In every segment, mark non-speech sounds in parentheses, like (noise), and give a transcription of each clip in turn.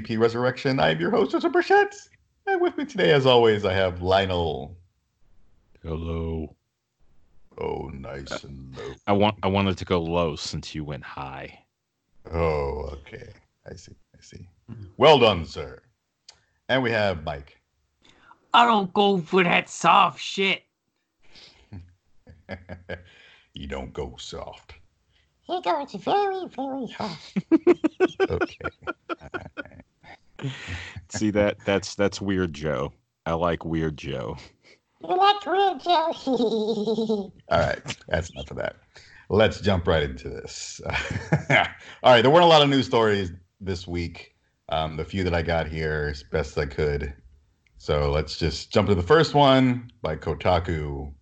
NAGP Resurrection. I'm your host, Joseph Burchett. And with me today, as always, I have Lionel. Hello. Oh, nice uh, and low. I want I wanted to go low since you went high. Oh, okay. I see. I see. Well done, sir. And we have Mike. I don't go for that soft shit. (laughs) you don't go soft. He goes very, very hard. (laughs) Okay. (laughs) See that that's that's weird Joe. I like weird Joe. You like weird Joe? (laughs) All right, that's enough of that. Let's jump right into this. (laughs) All right, there weren't a lot of news stories this week. Um, the few that I got here as best I could. So let's just jump to the first one by Kotaku.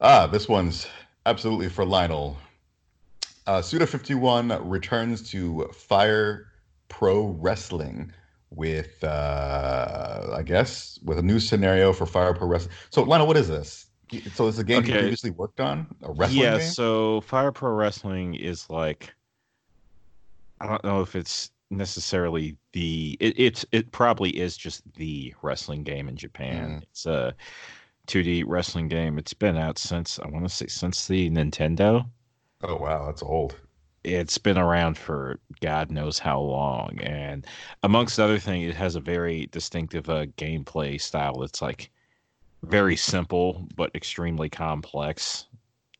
Ah, this one's absolutely for Lionel. Uh, Suda 51 returns to Fire Pro Wrestling with, uh, I guess, with a new scenario for Fire Pro Wrestling. So, Lionel, what is this? So, it's a game you Okay. previously worked on? A wrestling yeah, game? so Fire Pro Wrestling is like I don't know if it's necessarily the it, it's it probably is just the wrestling game in Japan. Mm. It's a 2D wrestling game. It's been out since I want to say since the Nintendo. Oh, wow, that's old. It's been around for God knows how long, and amongst other things, it has a very distinctive uh, gameplay style. It's like very simple but extremely complex,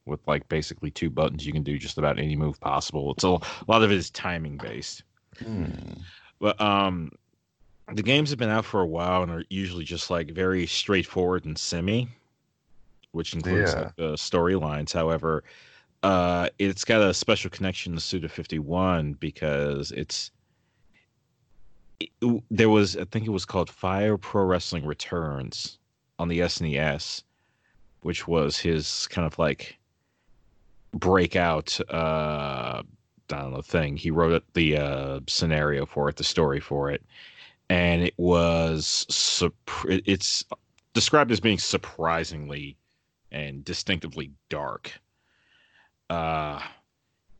with like basically two buttons. You can do just about any move possible. It's a, a lot of it is timing based, Hmm. but um, the games have been out for a while and are usually just like very straightforward and semi, which includes Yeah. like, the storylines. However, uh, it's got a special connection to Suda 51 because it's it- there was I think it was called Fire Pro Wrestling Returns on the SNES, which was his kind of like breakout uh I don't know thing. He wrote the uh scenario for it, the story for it, and it was it's described as being surprisingly and distinctively dark. Uh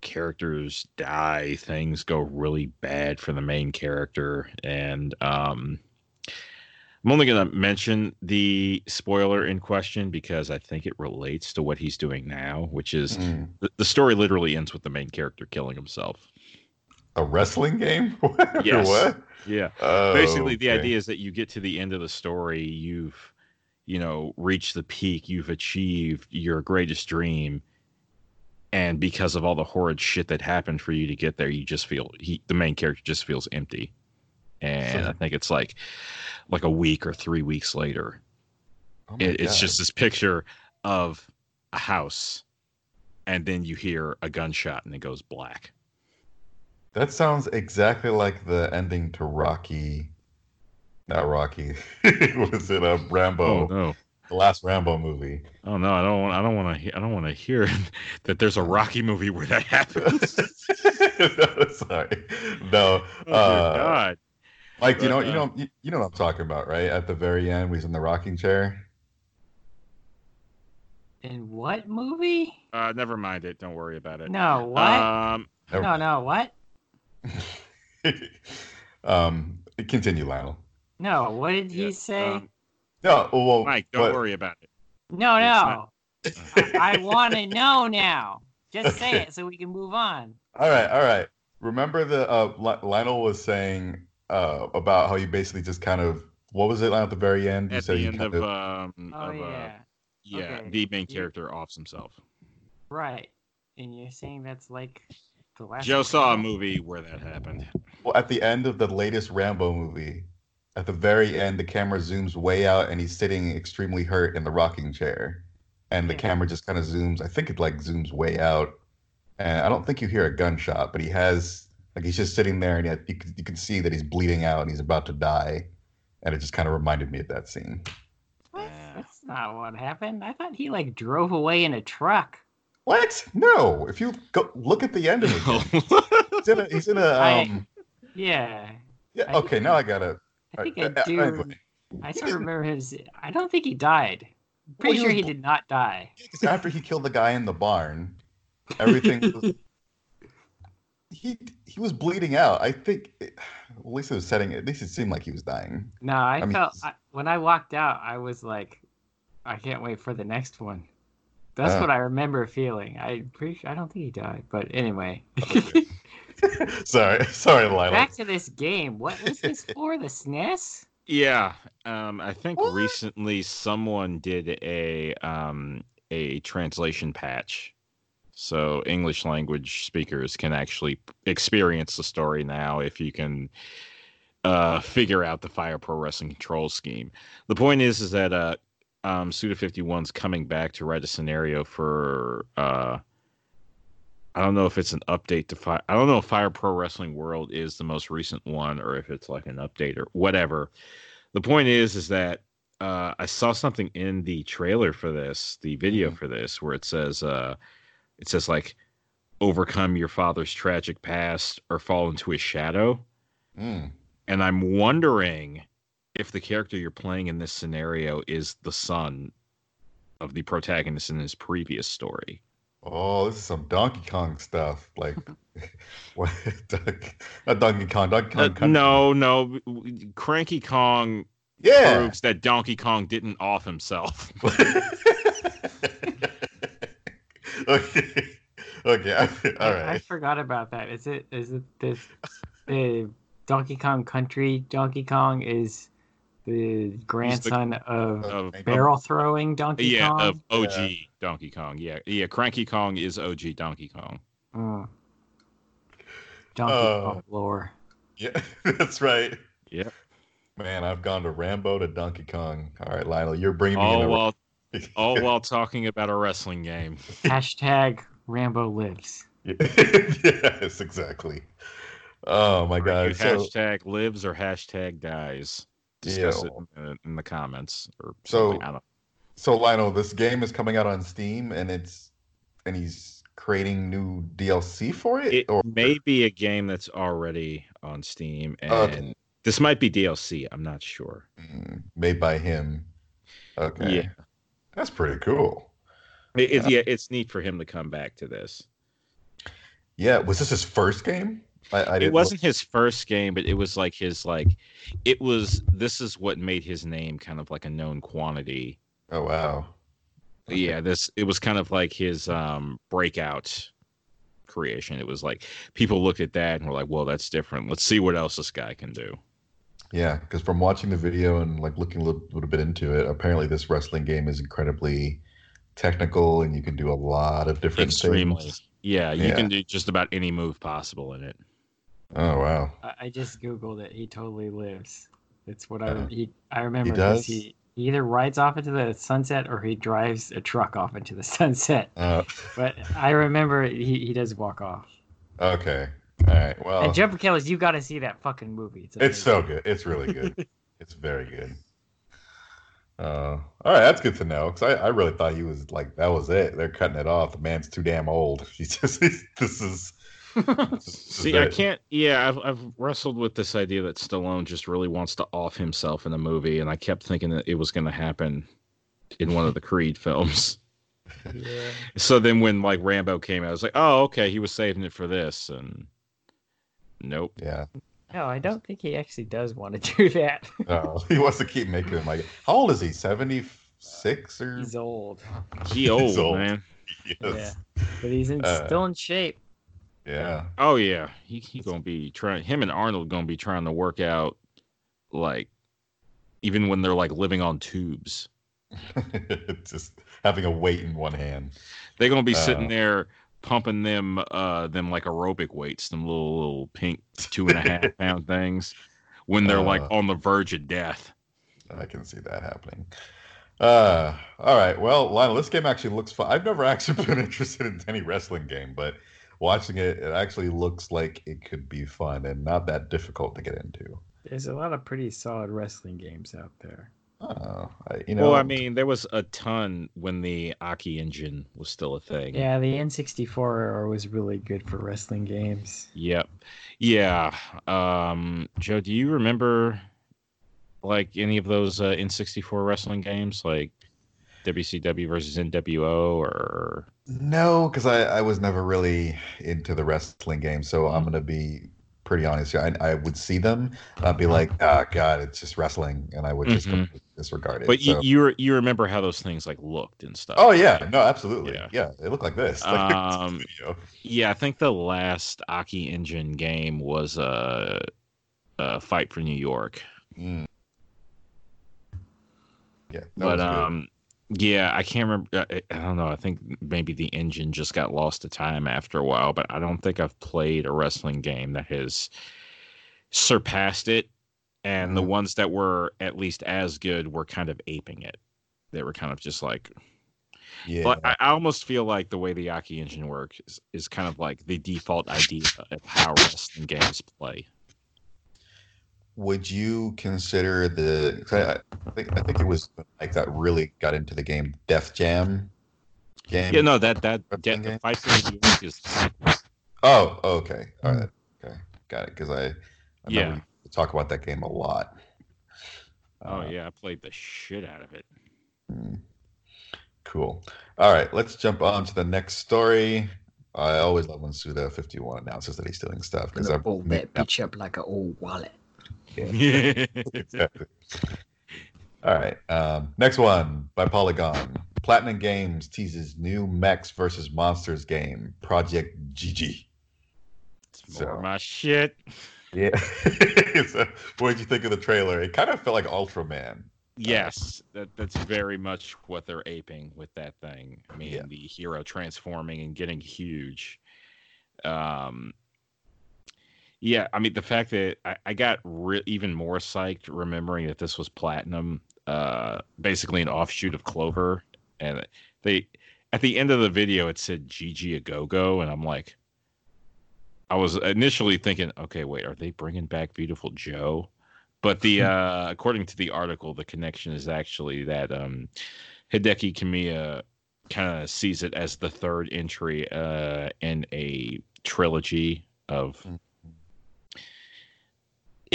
characters die, things go really bad for the main character and um I'm only going to mention the spoiler in question because I think it relates to what he's doing now, which is Hmm. the, the story literally ends with the main character killing himself. A wrestling game? (laughs) Yes. what? Yeah. Oh, Basically, the okay. idea is that you get to the end of the story, you've, you know, reached the peak, you've achieved your greatest dream, and because of all the horrid shit that happened for you to get there, you just feel he, the main character just feels empty, and I think it's like, like a week or three weeks later, Oh it, it's just this picture of a house, and then you hear a gunshot and it goes black. That sounds exactly like the ending to Rocky. Not Rocky. (laughs) Was it a Rambo? Oh no. The last Rambo movie. Oh no, I don't want. I don't want to. I don't want to hear (laughs) that there's a Rocky movie where that happens. (laughs) no, sorry. No. Oh dear uh, God! Mike, you know, you uh, know, you, you know what I'm talking about, right? At the very end, he's in the rocking chair. In what movie? Uh, never mind it. Don't worry about it. No, what? Um, no, no, what? (laughs) um, continue, Lionel. No, what did he yeah, say? um, No, well, Mike, don't but- worry about it. no, no. I want to know now. Just say it so we can move on. (laughs) All right, all right. Remember the uh, Li- Lionel was saying uh, about how you basically just kind of what was it Lionel, at the very end? You At said the you end kind of um, Oh of, uh, yeah, yeah, Okay. the main You- character offs himself. right. And you're saying that's like the last. Joe saw a movie where that happened. well, at the end of the latest Rambo movie. At the very end, the camera zooms way out, and he's sitting extremely hurt in the rocking chair, and the Yeah. camera just kind of zooms. I think it like zooms way out, and I don't think you hear a gunshot, but he has like he's just sitting there, and yet you can, you can see that he's bleeding out and he's about to die, and it just kind of reminded me of that scene. What? That's not what happened. I thought he like drove away in a truck. What? No. If you go look at the end of it, (laughs) he's in a. He's in a I- um, Yeah. yeah. I- Okay. Now I gotta. I think uh, I uh, do. anyway. I sort of remember his. I don't think he died. Pretty Well, sure he he did not die. Because after he killed the guy in the barn, everything was. (laughs) he he was bleeding out. I think it, at least it was setting. At least it seemed like he was dying. No, I, I mean, felt he's- I, when I walked out, I was like, I can't wait for the next one. That's Ah. what I remember feeling. I pretty sure, I don't think he died, but anyway. (laughs) (laughs) sorry, sorry, Lionel. Back to this game. What was this for? The SNES? Yeah, um, I think What? recently someone did a um, a translation patch, so English language speakers can actually experience the story now if you can uh, figure out the Fire Pro Wrestling control scheme. The point is, is that uh, um, Suda Fifty One's coming back to write a scenario for. Uh, I don't know if it's an update to Fire. I don't know if Fire Pro Wrestling World is the most recent one or if it's like an update or whatever. The point is, is that uh, I saw something in the trailer for this, the video Mhm. for this, where it says, uh, it says like, overcome your father's tragic past or fall into his shadow. Mm. And I'm wondering if the character you're playing in this scenario is the son of the protagonist in his previous story. Oh, this is some Donkey Kong stuff. Like, (laughs) what? Not Donkey Kong. Donkey Uh, Kong. Country. no, no. Cranky Kong Yeah. proves that Donkey Kong didn't off himself. (laughs) okay. (laughs) Okay. All I, I forgot about that. Is it is it this the Donkey Kong Country Donkey Kong is the grandson of Of, barrel throwing Donkey yeah, Kong? of OG Donkey Kong. Yeah, yeah. Cranky Kong is OG Donkey Kong. Mm. Donkey Uh, Kong lore. Yeah, (laughs) that's right. Yeah. Man, I've gone to Rambo to Donkey Kong. All right, Lionel, you're bringing me All in a- while all (laughs) while talking about a wrestling game. Hashtag Rambo lives. (laughs) yes, exactly. Oh my Are you god. So, hashtag lives or hashtag dies. Discuss it in, in the comments or So- I don't- so Lionel, this game is coming out on Steam, and it's and he's creating new DLC for it. it or may be a game that's already on Steam, and Okay. this might be DLC. I'm not sure. Mm, made by him. Okay. Yeah. That's pretty cool. It, it- Yeah. yeah, it's neat for him to come back to this. Yeah. Was this his first game? I, I it wasn't his first game, but it was like his like it was this is what made his name kind of like a known quantity. Oh wow. Okay. Yeah, this it was kind of like his um breakout creation. It was like people looked at that and were like, "Well, that's different. Let's see what else this guy can do." Yeah, because from watching the video and like looking a little, little bit into it, apparently this wrestling game is incredibly technical, and you can do a lot of different Extremely. things. Yeah, you Yeah. can do just about any move possible in it. Oh wow. I, I just googled it. He totally lives. It's what I Uh, he I remember. 'cause does? He, he either rides off into the sunset or he drives a truck off into the (laughs) sunset. Uh, But I remember he, he does walk off. okay. All right. Well, And Jumper Killers, you got to see that fucking movie. It's, it's so good. It's really good. (laughs) it's very good. Uh, all right, that's good to know because I, I really thought he was like that was it. They're cutting it off. The man's too damn old. (laughs) He's just he's, this is. (laughs) this is See, I can't. Yeah, I've I've wrestled with this idea that Stallone just really wants to off himself in a movie, and I kept thinking that it was going to happen in one of the Creed films. (laughs) yeah. So then when like Rambo came out, I was like, oh, okay, he was saving it for this, and nope. Yeah. No, I don't think he actually does want to do that. (laughs) No, he wants to keep making him like. How old is he? Seventy six or? He's old, He old, old. man. Yes. but he's in, Uh, still in shape. Yeah. Oh yeah, he he gonna be trying. Him and Arnold gonna be trying to work out, like, even when they're like living on tubes. (laughs) just having a weight in one hand. They're gonna be sitting Uh. there pumping them uh them like aerobic weights, them little little pink two and a half (laughs) pound things, when they're like Uh. on the verge of death. I can see that happening. Uh, all right. Well, Lionel, this game actually looks fun. I've never actually (laughs) been interested in any wrestling game, but watching it, it actually looks like it could be fun and not that difficult to get into. There's a lot of pretty solid wrestling games out there. Oh, I, you know, well, I mean, there was a ton when the Aki engine was still a thing. Yeah, the N64 was really good for wrestling games. Yep. Yeah. Um, Joe, do you remember like any of those uh, N64 wrestling games? Like, WCW versus NWO or No, because I, I was never really into the wrestling game, so I'm gonna be pretty honest here. I, I would see them, I'd be like, oh god, it's just wrestling, and I would just Mhm. disregard it. but you so- you re- you remember how those things like looked and stuff. Oh yeah, no, absolutely. Yeah. Yeah, it looked like this. (laughs) Like, Um. (laughs) Yeah, I think the last Aki Engine game was a, a fight for New York. Mm. Yeah, but um yeah i can't remember I, I don't know i think maybe the engine just got lost to time after a while but i don't think i've played a wrestling game that has surpassed it and the Mhm. ones that were at least as good were kind of aping it. They were kind of just like yeah, but I, I almost feel like the way the Aki engine works is, is kind of like the default idea of how wrestling games play would you consider the? I, I think I think it was like that really got into the game Def Jam game. yeah no that that Wrestling yeah, the fight for is Oh, okay, all right, okay, got it. Because I, I Yeah. remember you talk about that game a lot. oh Uh, yeah i played the shit out of it Hmm. Cool. All right, let's jump on to the next story. I always love when Suda fifty one announces that he's stealing stuff because I pull that bitch up like an old wallet. Exactly. All right. Um, next one by Polygon. Platinum Games teases new Mechs versus Monsters game, Project GG. It's So- more my shit. Yeah. (laughs) so, what did you think of the trailer? It kind of felt like Ultraman. Yes, that that's very much what they're aping with that thing. I mean, Yeah. the hero transforming and getting huge. Um, yeah, I mean the fact that I, I got re- even more psyched remembering that this was platinum, uh, basically an offshoot of Clover, and they at the end of the video it said "GG a go go," and I'm like, I was initially thinking, okay, wait, are they bringing back Viewtiful Joe? But the (laughs) uh, according to the article, the connection is actually that um, Hideki Kamiya kind of sees it as the third entry uh, in a trilogy of Mhm.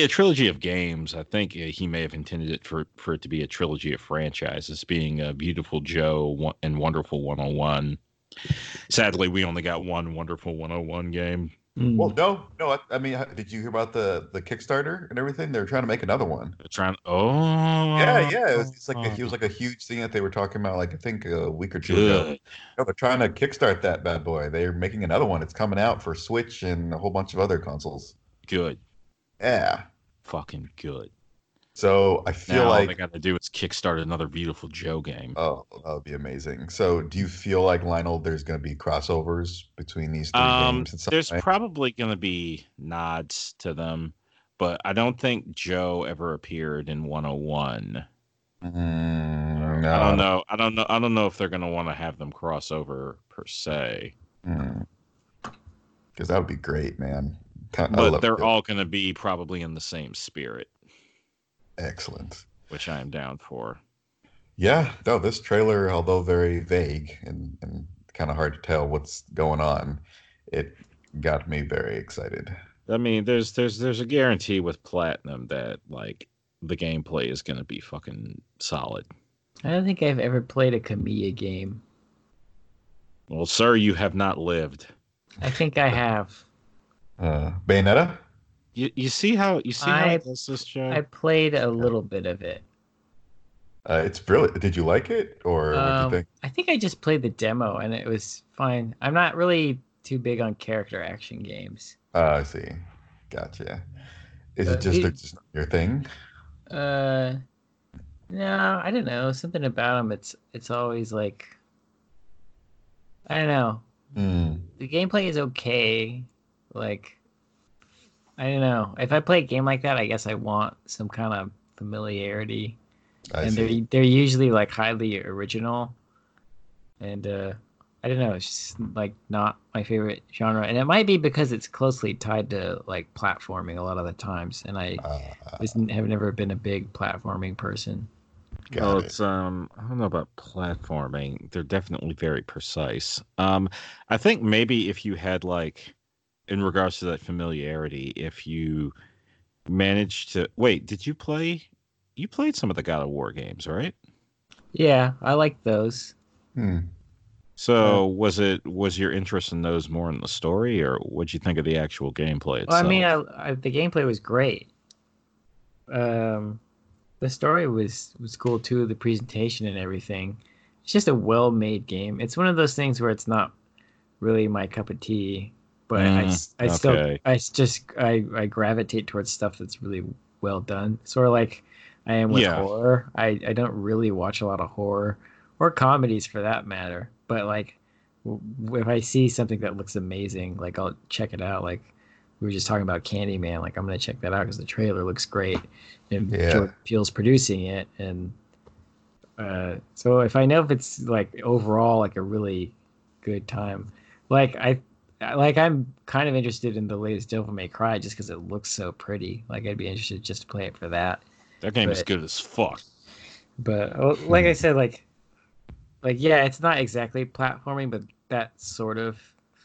A trilogy of games. I think uh, he may have intended it for for it to be a trilogy of franchises, being a Viewtiful Joe and Wonderful 101. Sadly, we only got one Wonderful 101 game. Mm. Well, no, no. I, I mean, did you hear about the the Kickstarter and everything? They're trying to make another one. They're trying. Oh, Yeah, yeah. It was it's like a, it was like a huge thing that they were talking about, like I think a week or two ago. No, they're trying to kickstart that bad boy. They're making another one. It's coming out for Switch and a whole bunch of other consoles. Good. Yeah. Fucking good. So I feel now all they got to do is kickstart another Viewtiful Joe game. oh, that would be amazing. So do you feel like Lionel? There's going to be crossovers between these three Um, games? there's way? probably going to be nods to them, but I don't think Joe ever appeared in 101. Mm, no. I don't know. I don't know. I don't know if they're going to want to have them cross over per se. Because that would be great, man. I But they're it. all going to be probably in the same spirit, excellent. which I am down for. Yeah, no, this trailer, although very vague and, and kind of hard to tell what's going on, it got me very excited. I mean, there's there's there's a guarantee with Platinum that like the gameplay is going to be fucking solid. I don't think I've ever played a Kamiya game. Well, sir, you have not lived. I think I (laughs) have. Uh, Bayonetta? You you see how you see how I- it does this, Joe? I played a little bit of it. Uh, it's brilliant. Did you like it, or what do you Um, think? I think I just played the demo and it was fine. I'm not really too big on character action games. Uh, I see. Gotcha. Is uh, it just, it- just your thing? Uh, no, I don't know. Something about them. It's it's always like, I don't know. Hmm. The gameplay is okay. Like, I don't know. If I play a game like that, I guess I want some kind of familiarity. I and see. they're they're usually like highly original. And uh, I don't know. It's just like not my favorite genre, and it might be because it's closely tied to like platforming a lot of the times, and I Uh, was, have never been a big platforming person. got well, it. it's um I don't know about platforming. They're definitely very precise. Um I think maybe if you had like in regards to that familiarity, if you managed to wait, did you play you played some of the God of War games, right? Yeah, I like those. Hmm. So was it was your interest in those more in the story, or what'd you think of the actual gameplay itself? Well, I mean, I, I, the gameplay was great. Um, the story was was cool too. The presentation and everything. It's just a well-made game. It's one of those things where it's not really my cup of tea, but I, Mm, s- I still okay. I s- just I, I gravitate towards stuff that's really well done. Sort of like I am with Yeah. horror. I I don't really watch a lot of horror or comedies for that matter. But like w- if I see something that looks amazing, like I'll check it out. Like we were just talking about Candyman. Like I'm gonna check that out because the trailer looks great, and Yeah. Jordan Peele's producing it. And uh, so if I know if it's like overall like a really good time, like I like I'm kind of interested in the latest Devil May Cry just because it looks so pretty. Like I'd be interested just to play it for that. that game is good as fuck. But oh, like I said, like like yeah, it's not exactly platforming, but that sort of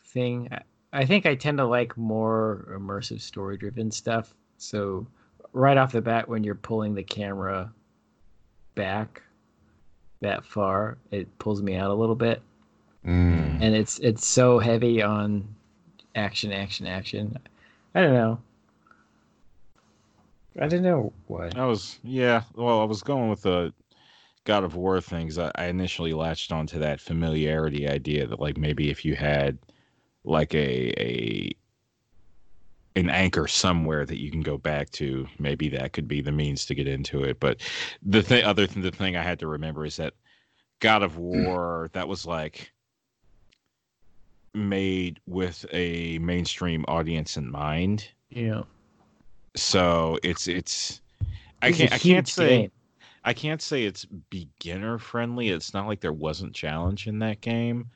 thing. I, I think I tend to like more immersive story driven stuff. So right off the bat when you're pulling the camera back that far, it pulls me out a little bit. Mm. And it's it's so heavy on action, action, action. I don't know. I don't know what. I was yeah. Well, I was going with the God of War things. I, I initially latched onto that familiarity idea that like maybe if you had like a a an anchor somewhere that you can go back to, maybe that could be the means to get into it. But the thing, other than the thing I had to remember is that God of (clears throat) War that was like made with a mainstream audience in mind. Yeah. So it's it's I can't I can't say game. I can't say it's beginner friendly. It's not like there wasn't challenge in that game,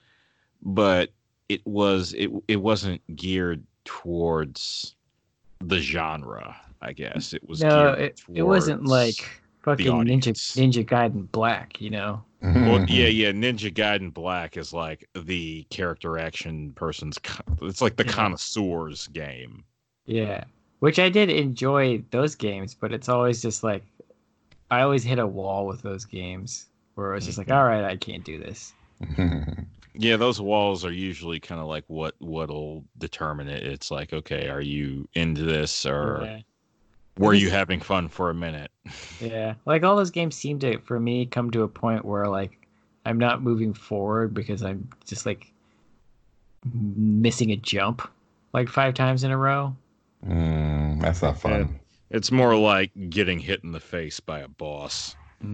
but it was it it wasn't geared towards the genre. I guess it was. No, geared it, it wasn't like fucking Ninja. Ninja Gaiden Black, you know. Well, yeah, (laughs) yeah. Ninja Gaiden Black is like the character action person's. co- It's like the Yeah. connoisseur's game. Yeah. Which I did enjoy those games, but it's always just like I always hit a wall with those games where it's just like, Mhm. all right, I can't do this. (laughs) Yeah, those walls are usually kind of like what what'll determine it. It's like, okay, are you into this or. Were you having fun for a minute? (laughs) Yeah. Like all those games seem to for me come to a point where like I'm not moving forward because I'm just like missing a jump like five times in a row. Mm, that's not fun. It's more like getting hit in the face by a boss. Uh,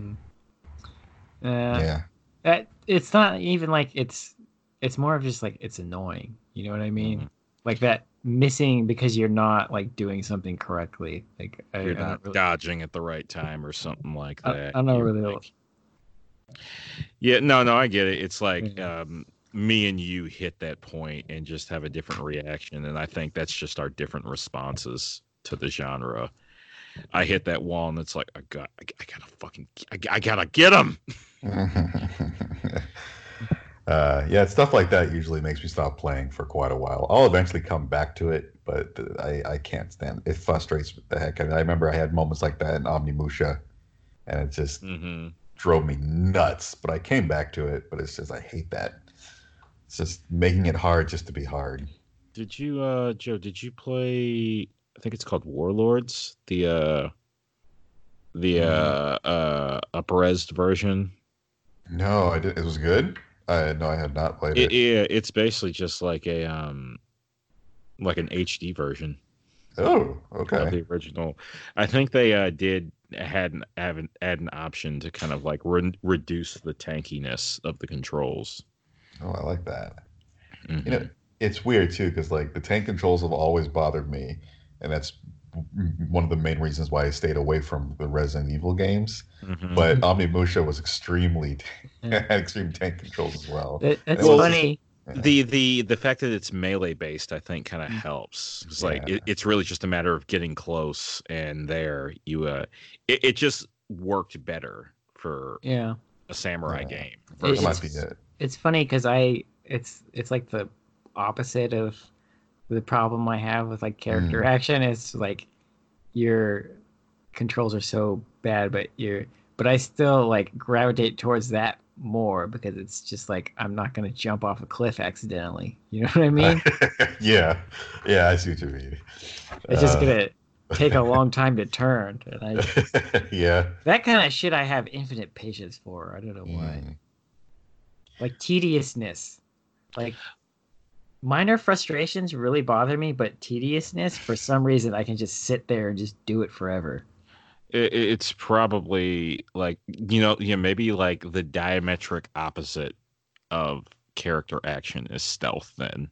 yeah. that it's not even like it's it's more of just like it's annoying you know what i mean Mhm. like that missing because you're not like doing something correctly like I, You're I don't not really- dodging at the right time or something like that. I don't You're really- like- Yeah, no, no, I get it. It's like Yeah. um, me and you hit that point and just have a different reaction, and I think that's just our different responses to the genre. I hit that wall, and it's like I got, I, I gotta fucking, I, I gotta get him. (laughs) uh, yeah, stuff like that usually makes me stop playing for quite a while. I'll eventually come back to it, but I, I can't stand it. It frustrates the heck out of me. I remember I had moments like that in Onimusha, and it just hmm drove me nuts. But I came back to it, but it's just, I hate that. It's just making it hard just to be hard. Did you, uh, Joe? Did you play? I think it's called Warlords. The uh, the uh, uh, upres version. No, I did. It was good. I no, I had not played It, it. yeah, it's basically just like a um, like an HD version Oh, okay. the original. I think they uh did had an have an, add an option to kind of like re- reduce the tankiness of the controls. Oh, I like that. Mhm. You know, it's weird too because like the tank controls have always bothered me, and that's one of the main reasons why I stayed away from the Resident Evil games. Mhm. But Onimusha was extremely (laughs) Yeah. had extreme tank controls as well. It, it's Well, funny the the the fact that it's melee based, I think, kind of Mm. helps. It's like Yeah. it, it's really just a matter of getting close, and there you uh, it, it just worked better for yeah a samurai Yeah. game. That It's- might be it. it's funny because i it's it's like the opposite of the problem i have with like character action is like your controls are so bad but you're but I still like gravitate towards that more because it's just like I'm not gonna jump off a cliff accidentally. You know what I mean? (laughs) yeah, yeah, I see what you mean. It's just Uh, gonna take a (laughs) long time to turn, and I (laughs) yeah. that kind of shit I have infinite patience for. I don't know why. Mm. Like tediousness, like minor frustrations really bother me, but tediousness for some reason I can just sit there and just do it forever. It, it's probably like you know, yeah, maybe like the diametric opposite of character action is stealth. Then,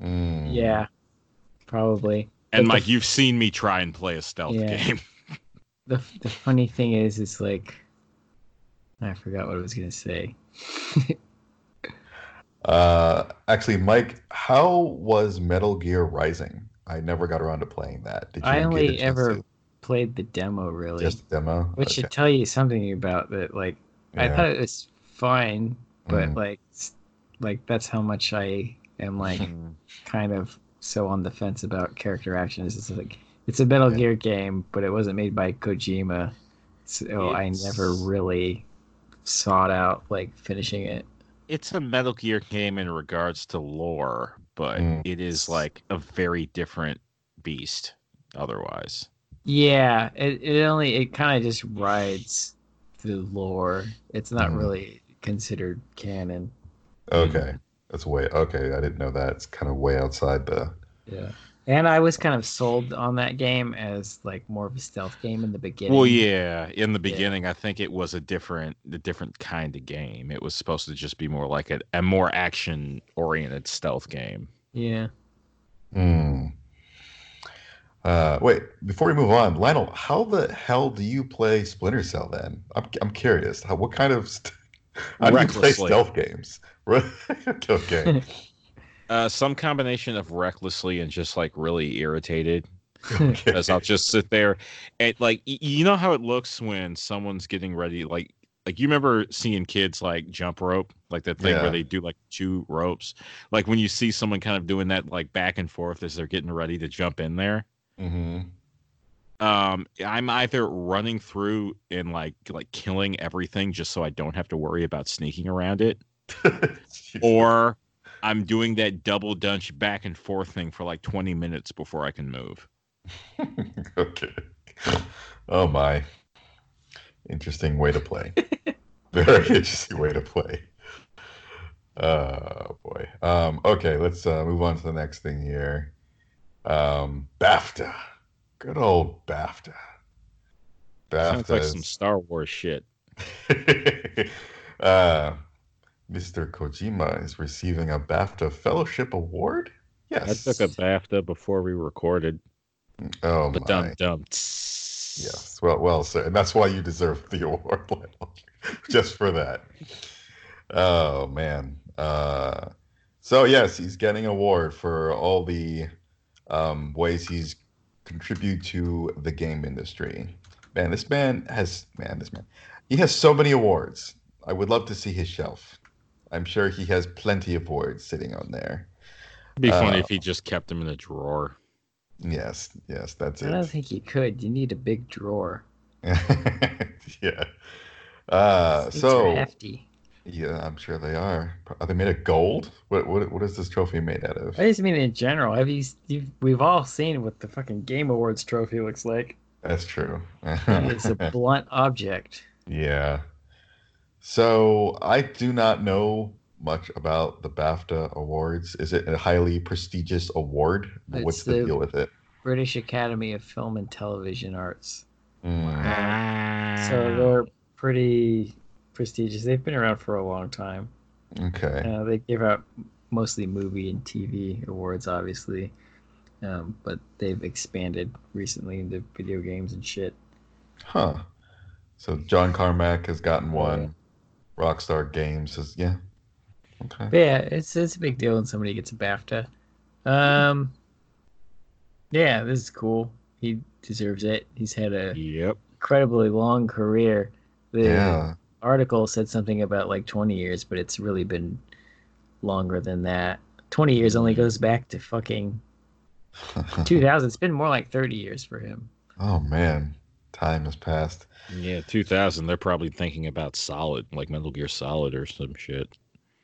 Mm. Yeah, probably. and But the Mike, you've seen me try and play a stealth Yeah. game. (laughs) the the funny thing is, is like I forgot what I was gonna say. (laughs) Uh, actually, Mike, how was Metal Gear Rising? I never got around to playing that. Did you I only ever to- played the demo really, just the demo? which Okay. should tell you something about that. Like I thought it was fine, but Mm. like like that's how much I am like kind of so on the fence about character actions. It's like it's a Metal Yeah. Gear game, but it wasn't made by Kojima, so I never really sought out like finishing it. It's a Metal Gear game in regards to lore, but Mm. it is like a very different beast otherwise. Yeah, it, it only it kind of just rides the lore. It's not Mhm. really considered canon. Okay, that's way okay. I didn't know that. It's kind of way outside the. Yeah. And I was kind of sold on that game as like more of a stealth game in the beginning. Well, yeah, in the Yeah. beginning, I think it was a different, a different kind of game. It was supposed to just be more like a, a more action-oriented stealth game. Yeah. Hmm. Uh, wait, before we move on, Lionel, how the hell do you play Splinter Cell then? I'm, I'm curious. How, what kind of st- (laughs) how do you play Recklessly. stealth games? (laughs) okay. (laughs) Uh, some combination of recklessly and just like really irritated, as I'll just sit there and like you know how it looks when someone's getting ready, like like you remember seeing kids like jump rope, like that thing Yeah. where they do like two ropes, like when you see someone kind of doing that like back and forth as they're getting ready to jump in there. Mm-hmm. um i'm either running through and like like killing everything just so i don't have to worry about sneaking around it (laughs) or i'm doing that double dutch back and forth thing for like 20 minutes before i can move (laughs) okay. Oh my. Interesting way to play. (laughs) Very interesting way to play. Oh boy. Um, okay, let's uh, move on to the next thing here. Um, BAFTA. Good old BAFTA. BAFTA. sounds like BAFTA. some star wars shit (laughs) uh, Mr. Kojima is receiving a BAFTA Fellowship Award. Yes. I took a bafta before we recorded Oh but my. dum dum Yes, well, well said. And that's why you deserve the (laughs) award, (laughs) just for that. Oh man. Uh, so yes, he's getting an award for all the um, ways he's contributed to the game industry. Man, this man has man, this man, he has so many awards. I would love to see his shelf. I'm sure he has plenty of boards sitting on there. It'd be funny Uh, if he just kept them in a drawer Yes, yes, that's it. I don't think he could. You need a big drawer. (laughs) yeah. Uh, These are so hefty. yeah, I'm sure they are. Are they made of gold? What what what is this trophy made out of? I just mean in general. Have you, you've, we've all seen what the fucking Game Awards trophy looks like. That's true. It's a (laughs) blunt object. yeah. So I do not know much about the BAFTA awards. Is it a highly prestigious award? What's the, the- deal with it? British Academy of Film and Television Arts. Mm, So they're pretty prestigious. They've been around for a long time. okay. Uh, they give out mostly movie and TV awards, obviously, um, but they've expanded recently into video games and shit. Huh. So John Carmack has gotten one. Rockstar Games has yeah. Okay. But yeah, it's it's a big deal when somebody gets a BAFTA. Um, yeah, this is cool. He deserves it. He's had a yep incredibly long career. The Yeah. article said something about like 20 years, but it's really been longer than that. 20 years only goes back to fucking (laughs) 2000. It's been more like 30 years for him. oh man. Time has passed. Yeah, 2000. They're probably thinking about Solid, like Metal Gear Solid or some shit.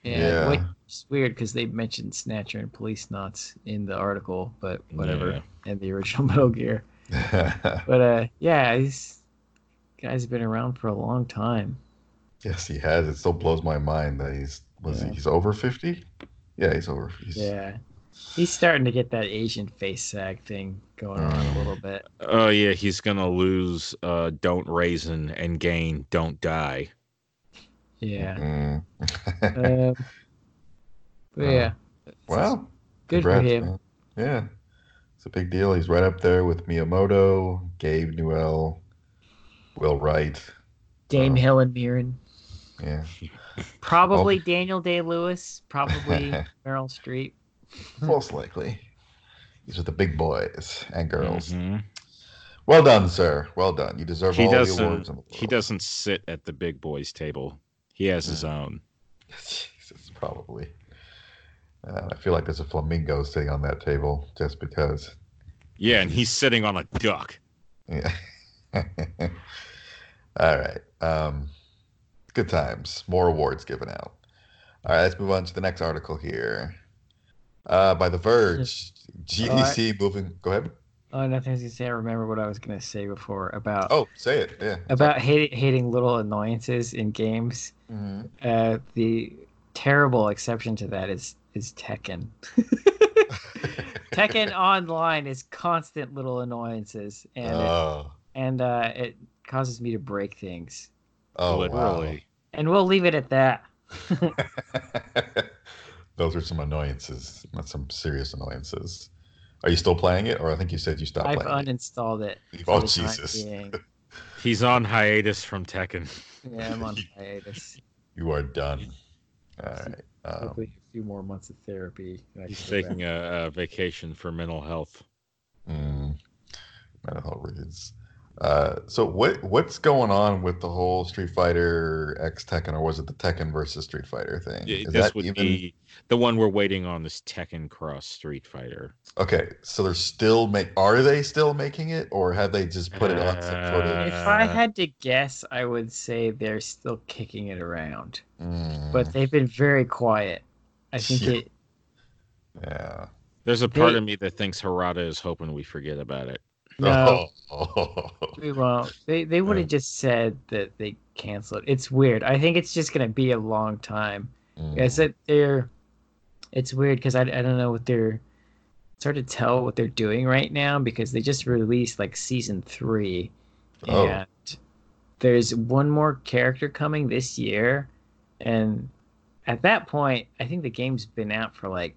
Yeah, Yeah. which is weird because they mentioned Snatcher and Policenauts in the article, but whatever. Yeah. In the original (laughs) Metal Gear, (laughs) but uh, yeah, these guys have been around for a long time. yes, he has. It still blows my mind that he's was Yeah. he, he's over fifty. Yeah, he's over. He's, Yeah, he's starting to get that Asian face sag thing going on a little bit. Oh yeah, he's gonna lose. Uh, don't raisin and gain. Don't die. Yeah, Mm. um, (laughs) but yeah, well, good for congrats, him. man. Yeah, it's a big deal. He's right up there with Miyamoto, Gabe Newell, Will Wright. Dame. Helen Mirren, Yeah, probably. Daniel Day Lewis, probably (laughs) Meryl Streep. (laughs) most likely. These are the big boys and girls. Mhm. Well done, sir. Well done. You deserve He all the awards in the world. He doesn't sit at the big boys table. He has his own. (laughs) Jesus, probably. Uh, I feel like there's a flamingo sitting on that table just because. Yeah, and he's sitting on a duck. Yeah. (laughs) All right. Um, good times. More awards given out. All right, let's move on to the next article here. Uh, by The Verge, GDC moving. Go ahead. Oh, nothing to say. I remember what I was gonna say before about Oh, say it. Yeah. about hating hating little annoyances in games. Mhm. Uh, the terrible exception to that is is Tekken. (laughs) Tekken Online is constant little annoyances, and it, oh, and uh, it causes me to break things. oh, Literally. And we'll leave it at that. (laughs) wow. Those are some annoyances, not some serious annoyances. Are you still playing it, or I think you said you stopped I've playing it? uninstalled it. Oh for the time Jesus! (laughs) He's on hiatus from Tekken. Yeah, I'm on (laughs) hiatus. You are done. (laughs) All right. Um, Hopefully, a few more months of therapy. He's can go back. taking a, a vacation for mental health. Mm, mental health reasons. Uh, so what what's going on with the whole Street Fighter X Tekken, or was it the Tekken versus Street Fighter thing? Yeah, Is this that would even be the one we're waiting on. This Tekken Cross Street Fighter. okay? So they're still make. Are they still making it, or have they just put it on some sort of? If I Uh, had to guess, I would say they're still kicking it around, Mm, but they've been very quiet. I think Yeah. it. yeah. There's a part They- of me that thinks Harada is hoping we forget about it. No, (laughs) Oh. we won't. They they would have just said that they canceled. It. It's weird. I think it's just gonna be a long time. Mm, I said they're. It's weird because I, I don't know what they're. It's hard to tell what they're doing right now because they just released like season three, Oh. and there's one more character coming this year, and at that point, I think the game's been out for like.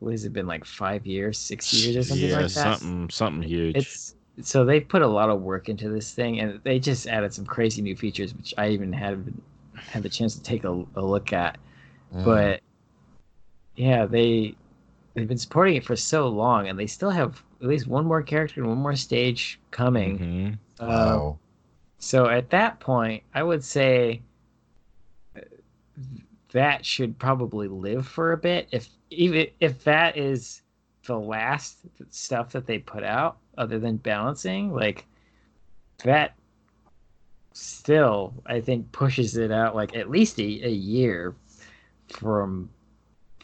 What has it been like five years, six years, or something yeah, like that? something something huge. It's so they put a lot of work into this thing, and they just added some crazy new features, which I even had had the chance to take a, a look at. mm. But yeah, they they've been supporting it for so long, and they still have at least one more character and one more stage coming. Mhm. Uh, wow. so at that point, I would say uh, that should probably live for a bit. If even if that is the last stuff that they put out, other than balancing, like that, still I think pushes it out like at least a, a year from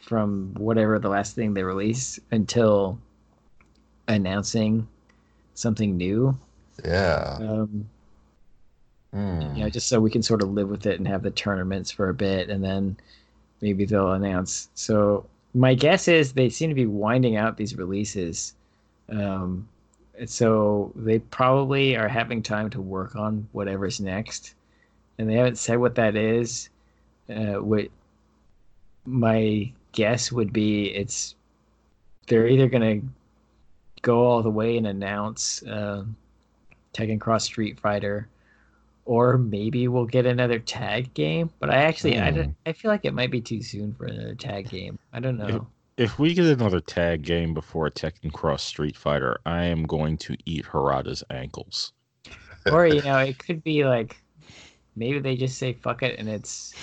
from whatever the last thing they release until announcing something new. Yeah. Um, Mm. you know, just so we can sort of live with it and have the tournaments for a bit, and then maybe they'll announce. So my guess is they seem to be winding out these releases, um, so they probably are having time to work on whatever's next, and they haven't said what that is. Uh, what my guess would be, it's they're either gonna go all the way and announce uh, Tekken Cross Street Fighter or maybe we'll get another tag game. But I actually, I, Hmm. don't, I feel like it might be too soon for another tag game. I don't know. If we get another tag game before Tekken Cross Street Fighter, I am going to eat Harada's ankles. or you (laughs) know, it could be like maybe they just say fuck it and it's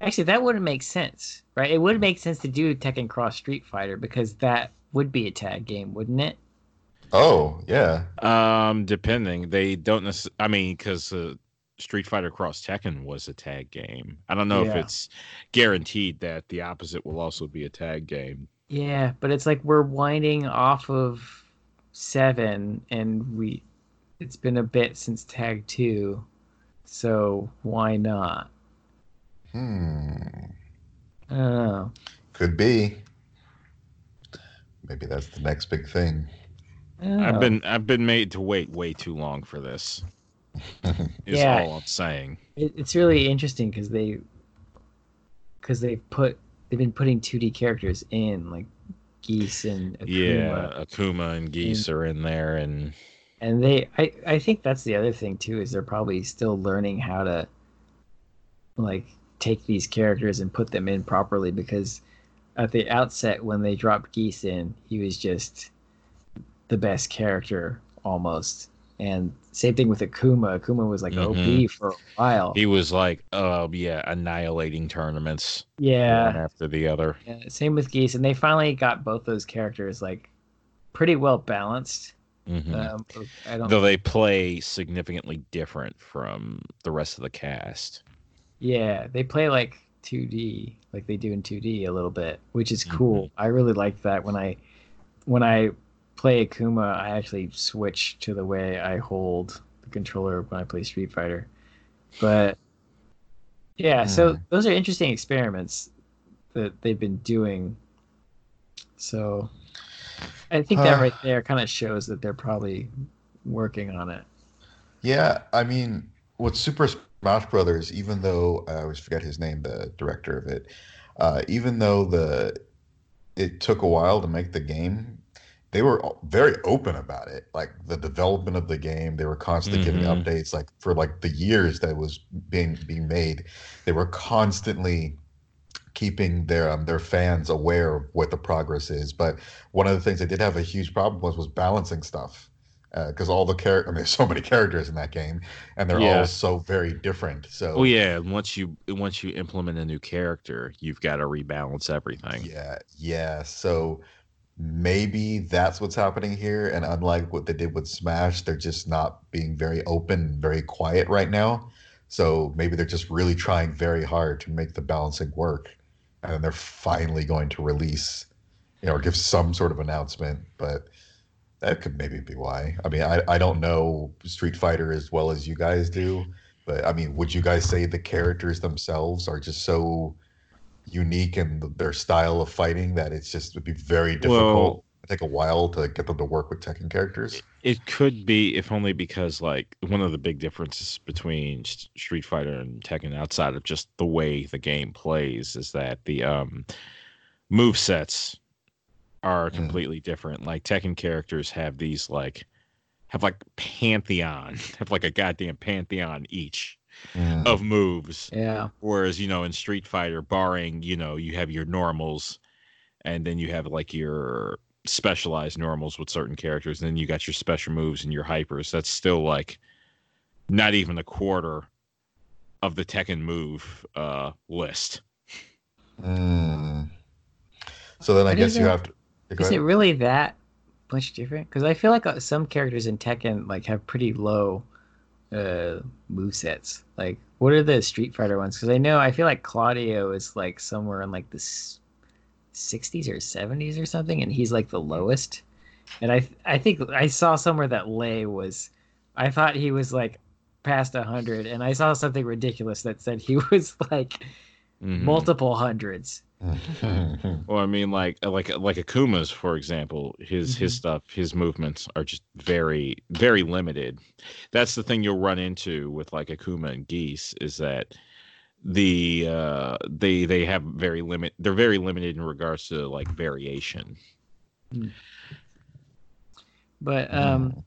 actually that wouldn't make sense, right? It would make sense to do Tekken Cross Street Fighter because that would be a tag game, wouldn't it? Oh, yeah. Um, depending, they don't necessarily. I mean, because uh, Street Fighter Cross Tekken was a tag game. I don't know if it's guaranteed that the opposite will also be a tag game. Yeah, but it's like we're winding off of seven, and we it's been a bit since tag two, so why not? Hmm. I don't know. Could be. Maybe that's the next big thing. I've been I've been made to wait way too long for this. (laughs) Is Yeah. all I'm saying. It, it's really interesting because they because they've put they've been putting 2D characters in like Geese and Akuma, Yeah, Akuma and Geese are in there, and and they I I think that's the other thing too is they're probably still learning how to like take these characters and put them in properly because at the outset when they dropped Geese in he was just the best character almost and same thing with Akuma Akuma was like Mhm. OP for a while he was like, uh, yeah, annihilating tournaments yeah one after the other. Yeah, same with Geese, and they finally got both those characters like pretty well balanced. Mm-hmm. Um, I don't. Though they play significantly different from the rest of the cast. Yeah, they play like 2D, like they do in 2D a little bit, which is Mm-hmm. cool. I really like that when I when I play Akuma, I actually switch to the way I hold the controller when I play Street Fighter. But yeah, so Mm. those are interesting experiments that they've been doing. So I think that right there kind of shows that they're probably working on it. Yeah, I mean, with Super Smash Brothers, even though I always forget his name, the director of it, uh, even though the it took a while to make the game, they were very open about it. Like the development of the game, they were constantly giving Mhm. updates. Like for like the years that it was being being made, they were constantly keeping their um, their fans aware of what the progress is. But one of the things they did have a huge problem was was balancing stuff because all the characters, I mean, there's (laughs) so many characters in that game, and they're Yeah. all so very different. So Oh yeah, and once you once you implement a new character, you've got to rebalance everything. yeah, yeah. So maybe that's what's happening here. And unlike what they did with Smash, they're just not being very open, very quiet right now. So maybe they're just really trying very hard to make the balancing work, and they're finally going to release, you know, or give some sort of announcement. But that could maybe be why. I mean, I, I don't know Street Fighter as well as you guys do, but I mean, would you guys say the characters themselves are just so unique in their style of fighting that it's just would be very difficult, Well- take a while to get them to work with Tekken characters? It could be, if only because like one of the big differences between Street Fighter and Tekken, outside of just the way the game plays, is that the um move sets are Mm. completely different. Like Tekken characters have these like have like pantheon, (laughs) have like a goddamn pantheon each Mm. of moves. Yeah. Whereas, you know, in Street Fighter, barring, you know, you have your normals and then you have like your specialized normals with certain characters, and then you got your special moves and your hypers. That's still like not even a quarter of the Tekken move uh list. Mm. So then I But guess you it- have to. go Is it really that much different? Because I feel like uh, some characters in Tekken like have pretty low uh move sets. Like, what are the Street Fighter ones? Because I know I feel like Claudio is like somewhere in like the s- 60s or 70s or something, and he's like the lowest. And I I think I saw somewhere that Lei was. I thought he was like past a hundred, and I saw something ridiculous that said he (laughs) was like Mhm. multiple hundreds. (laughs) Well, I mean, like like like Akuma's, for example, his his stuff, his movements are just very very limited. That's the thing you'll run into with like Akuma and Geese is that the uh they they have very limit they're very limited in regards to like variation. But um,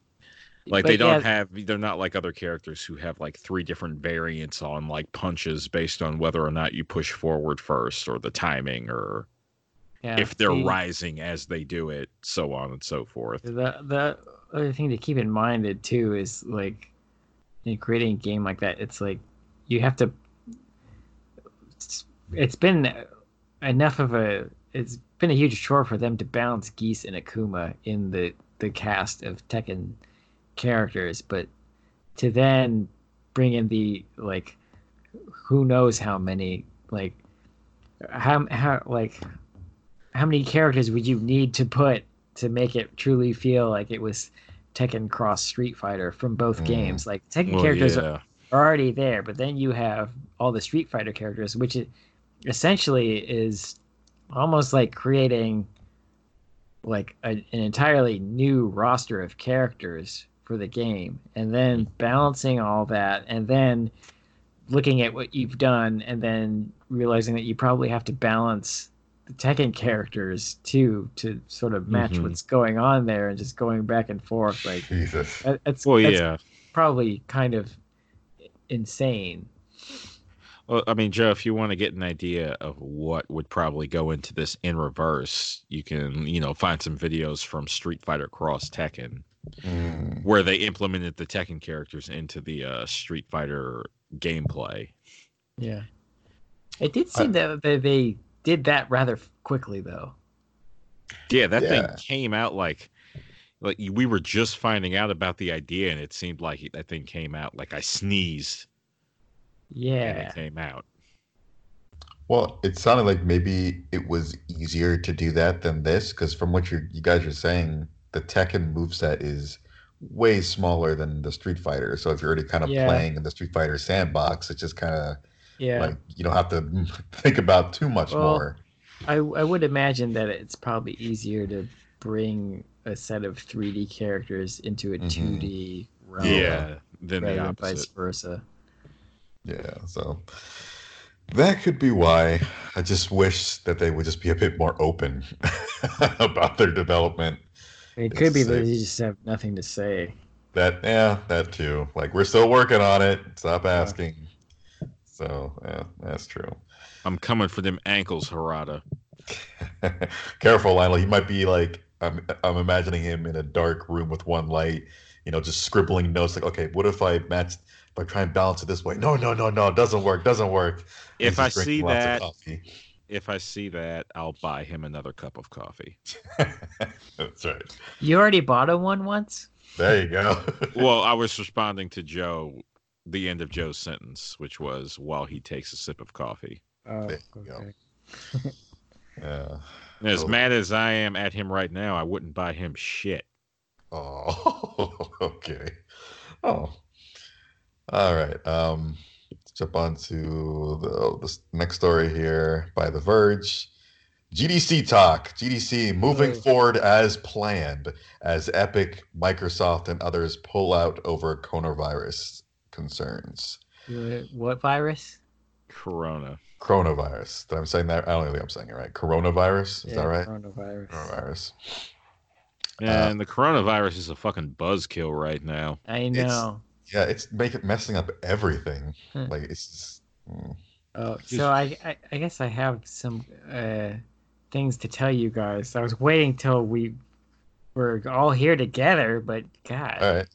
like But they don't yeah. have they're not like other characters who have like three different variants on like punches based on whether or not you push forward first or the timing or yeah, if they're see- rising as they do it so on and so forth The the other thing to keep in mind it too is like in creating a game like that, it's like you have to. It's, it's been enough of a. It's been a huge chore for them to balance Geese and Akuma in the the cast of Tekken characters, but to then bring in the like who knows how many like how how like how many characters would you need to put to make it truly feel like it was Tekken Cross Street Fighter from both Mm. games? Like Tekken Well, characters yeah. are already there, but then you have all the Street Fighter characters, which is, essentially is almost like creating like a, an entirely new roster of characters for the game, and then balancing all that, and then looking at what you've done, and then realizing that you probably have to balance the Tekken characters too to sort of match Mhm. what's going on there, and just going back and forth like Jesus. that- that's Well, that's yeah. probably kind of insane. Well, I mean, Joe, if you want to get an idea of what would probably go into this in reverse, you can, you know, find some videos from Street Fighter Cross Tekken Mm. where they implemented the Tekken characters into the uh, Street Fighter gameplay. Yeah. It did seem that that they did that rather quickly, though. Yeah, that Yeah. thing came out like like we were just finding out about the idea, and it seemed like that thing came out like I sneezed and Yeah. it came out. Well, it sounded like maybe it was easier to do that than this, because from what you you guys are saying, the Tekken moveset is way smaller than the Street Fighter. So if you're already kind of Yeah. playing in the Street Fighter sandbox, it's just kind of Yeah. like you don't have to (laughs) think about too much Well, more. I I would imagine that it's probably easier to bring a set of 3D characters into a Mhm. 2D realm Yeah, then the rather than vice versa. Yeah, so that could be why. I just wish that they would just be a bit more open (laughs) about their development. It could be that It's you just have nothing to say. That yeah, that too. Like we're still working on it. Stop asking. So yeah, that's true. I'm coming for them ankles, Harada. (laughs) Careful, Lionel. He might be like I'm. I'm imagining him in a dark room with one light. You know, just scribbling notes. Like, okay, what if I match? If I try and balance it this way? No, no, no, no. It doesn't work. Doesn't work. If I see that, coffee. If I see that, I'll buy him another cup of coffee. (laughs) that's right. You already bought him one once? There you go. (laughs) Well, I was responding to Joe, the end of Joe's sentence, which was while he takes a sip of coffee. Oh, There you go. (laughs) yeah. And as Oh. mad as I am at him right now, I wouldn't buy him shit. Oh, okay. Oh, all right. Um, let's jump on to the this next story here by The Verge. GDC talk. GDC moving Oh. forward as planned as Epic, Microsoft, and others pull out over coronavirus concerns. What- What virus? Corona. Coronavirus. Did I'm saying that? I don't think I'm saying it right. Coronavirus. Is Yeah, that right? Coronavirus. Coronavirus. Uh, And the coronavirus is a fucking buzzkill right now. I know. Yeah, it's make it messing up everything. Hmm. Like it's just. mm. Oh, so I, I I guess I have some uh things to tell you guys. I was waiting till we were all here together, but God, All right.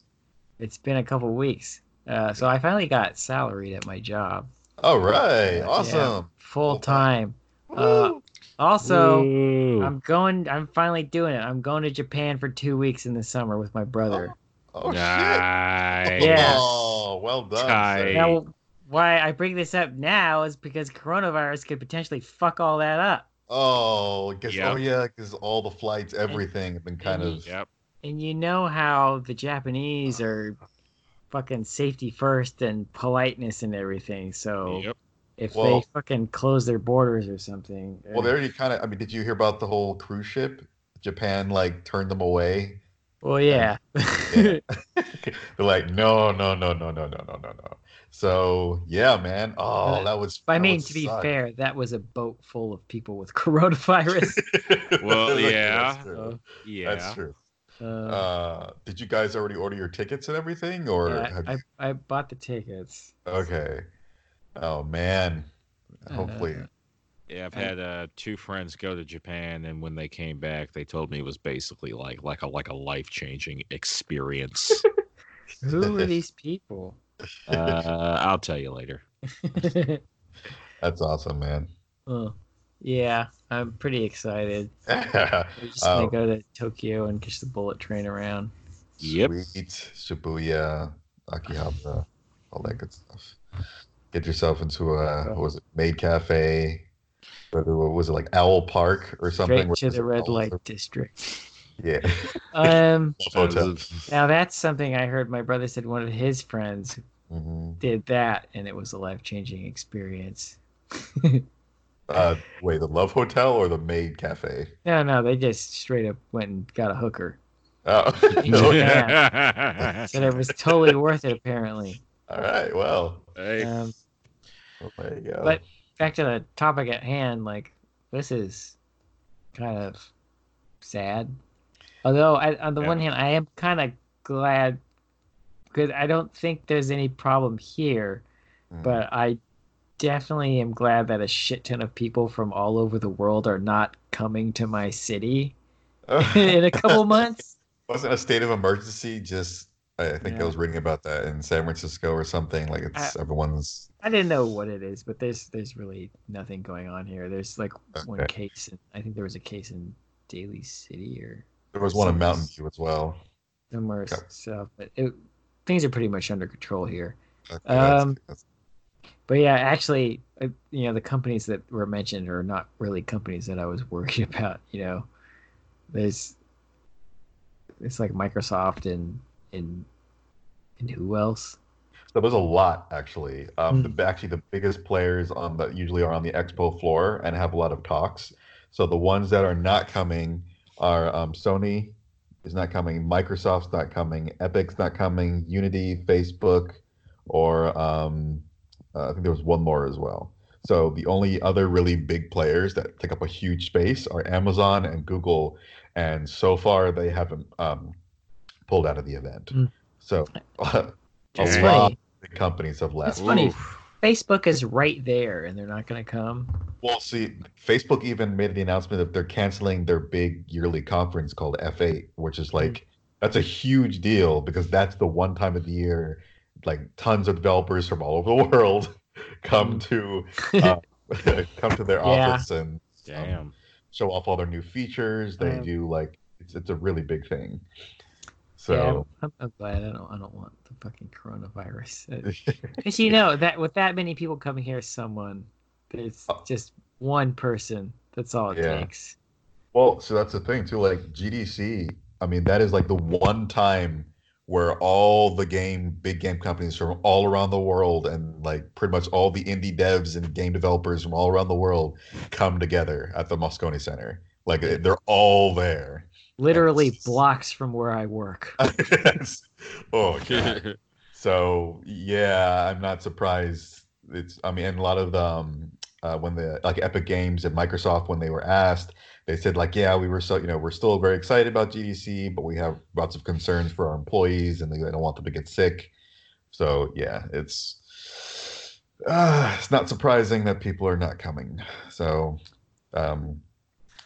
it's been a couple weeks. Uh, so I finally got salaried at my job, All right. Yeah. Awesome. full time. Uh, Also, Woo. I'm going. I'm finally doing it. I'm going to Japan for two weeks in the summer with my brother. Oh Nice. shit. Yeah. Oh, well done. Tight. Now, why I bring this up now is because coronavirus could potentially fuck all that up. Oh, guess, Yep. oh yeah, because all the flights, everything have been kind of. Yep. And you know how the Japanese are fucking safety first and politeness and everything. So Yep. if Well- they fucking close their borders or something, Well, uh, they already kind of. I mean, did you hear about the whole cruise ship? Japan like turned them away. Well, yeah. (laughs) Yeah. They're like, no, no, no, no, no, no, no, no, no. So yeah, man. Oh, Uh, that was. I mean, to be suck. fair, that was a boat full of people with (laughs) coronavirus. (laughs) Well, That's yeah. true. So, Yeah. That's true. uh, Uh, did you guys already order your tickets and everything, or yeah, I, you? I bought the tickets. Okay. Oh man. Hopefully. Uh, Yeah, I've I- had uh, two friends go to Japan, and when they came back, they told me it was basically like like a like a life changing experience. (laughs) Who are these people? uh, I'll tell you later. (laughs) That's awesome, man. Oh. Yeah, I'm pretty excited. (laughs) We're just gonna Oh. go to Tokyo and catch the bullet train around. Yep. Sweet Shibuya, Akihabara, all that good stuff. Get yourself into a what was it Maid Cafe? Whether what was it like Owl Park or something? Straight to the red light or- district. Yeah. (laughs) Um, (laughs) Hotel. now that's something I heard. My brother said one of his friends hmm did that, and it was a life changing experience. (laughs) Uh, wait, the Love Hotel or the Maid Cafe? No, no, they just straight up went and got a hooker. Oh, Yeah. Said it was totally worth it, apparently. all right. Well, Hey. Um, well, there you go. but back to the topic at hand, like this is kind of sad. Although, I, on the Yeah. one hand, I am kind of glad because I don't think there's any problem here, Mm. but I definitely am glad that a shit ton of people from all over the world are not coming to my city (laughs) (laughs) in a couple months. wasn't a state of emergency just I I think Yeah. I was reading about that in San Francisco or something. Like it's everyone's I didn't know what it is, but there's there's really nothing going on here. There's like one case, in, I think there was a case in Daly City or there was one in Mountain View as well. somewhere Okay. south, but it, things are pretty much under control here. Okay, Um, that's- But yeah, actually, uh, you know, the companies that were mentioned are not really companies that I was (laughs) worried about. You know, there's it's like Microsoft and and and who else? So there's a lot actually. Um, Hmm. the actually the biggest players on that usually are on the expo floor and have a lot of talks. So the ones that are not coming are um, Sony is not coming, Microsoft's not coming, Epic's not coming, Unity, Facebook, or um, uh, I think there was one more as well. So the only other really big players that take up a huge space are Amazon and Google, and so far they haven't um, pulled out of the event. Hmm. So (laughs) a It's lot funny. of companies have left. It's funny. Oof. Facebook is right there, and they're not going to come. Well, see, Facebook even made the announcement that they're canceling their big yearly conference called F8, which is like that's a huge deal because that's the one time of the year like tons of developers from all over the (laughs) world come to (laughs) uh, come to their Yeah. office and um, Damn. show off all their new features. They Um, do like it's it's a really big thing. Yeah, So I'm, I'm glad. I don't. I don't want the fucking coronavirus. (laughs) Because you know that with that many people coming here, someone it's Oh. just one person. That's all it Yeah. takes. Well, so that's the thing too. Like GDC, I mean, that is like the one time where all the game, big game companies from all around the world, and like pretty much all the indie devs and game developers from all around the world come together at the Moscone Center. Like they're all there. Literally Yes. blocks from where I work. (laughs) oh god. (laughs) So yeah, I'm not surprised. It's I mean, and a lot of um uh, when the like Epic Games and Microsoft when they were asked, they said like, yeah, we were so you know we're still very excited about GDC, but we have lots of concerns for our employees and they don't want them to get sick. So yeah, it's uh, it's not surprising that people are not coming. So um,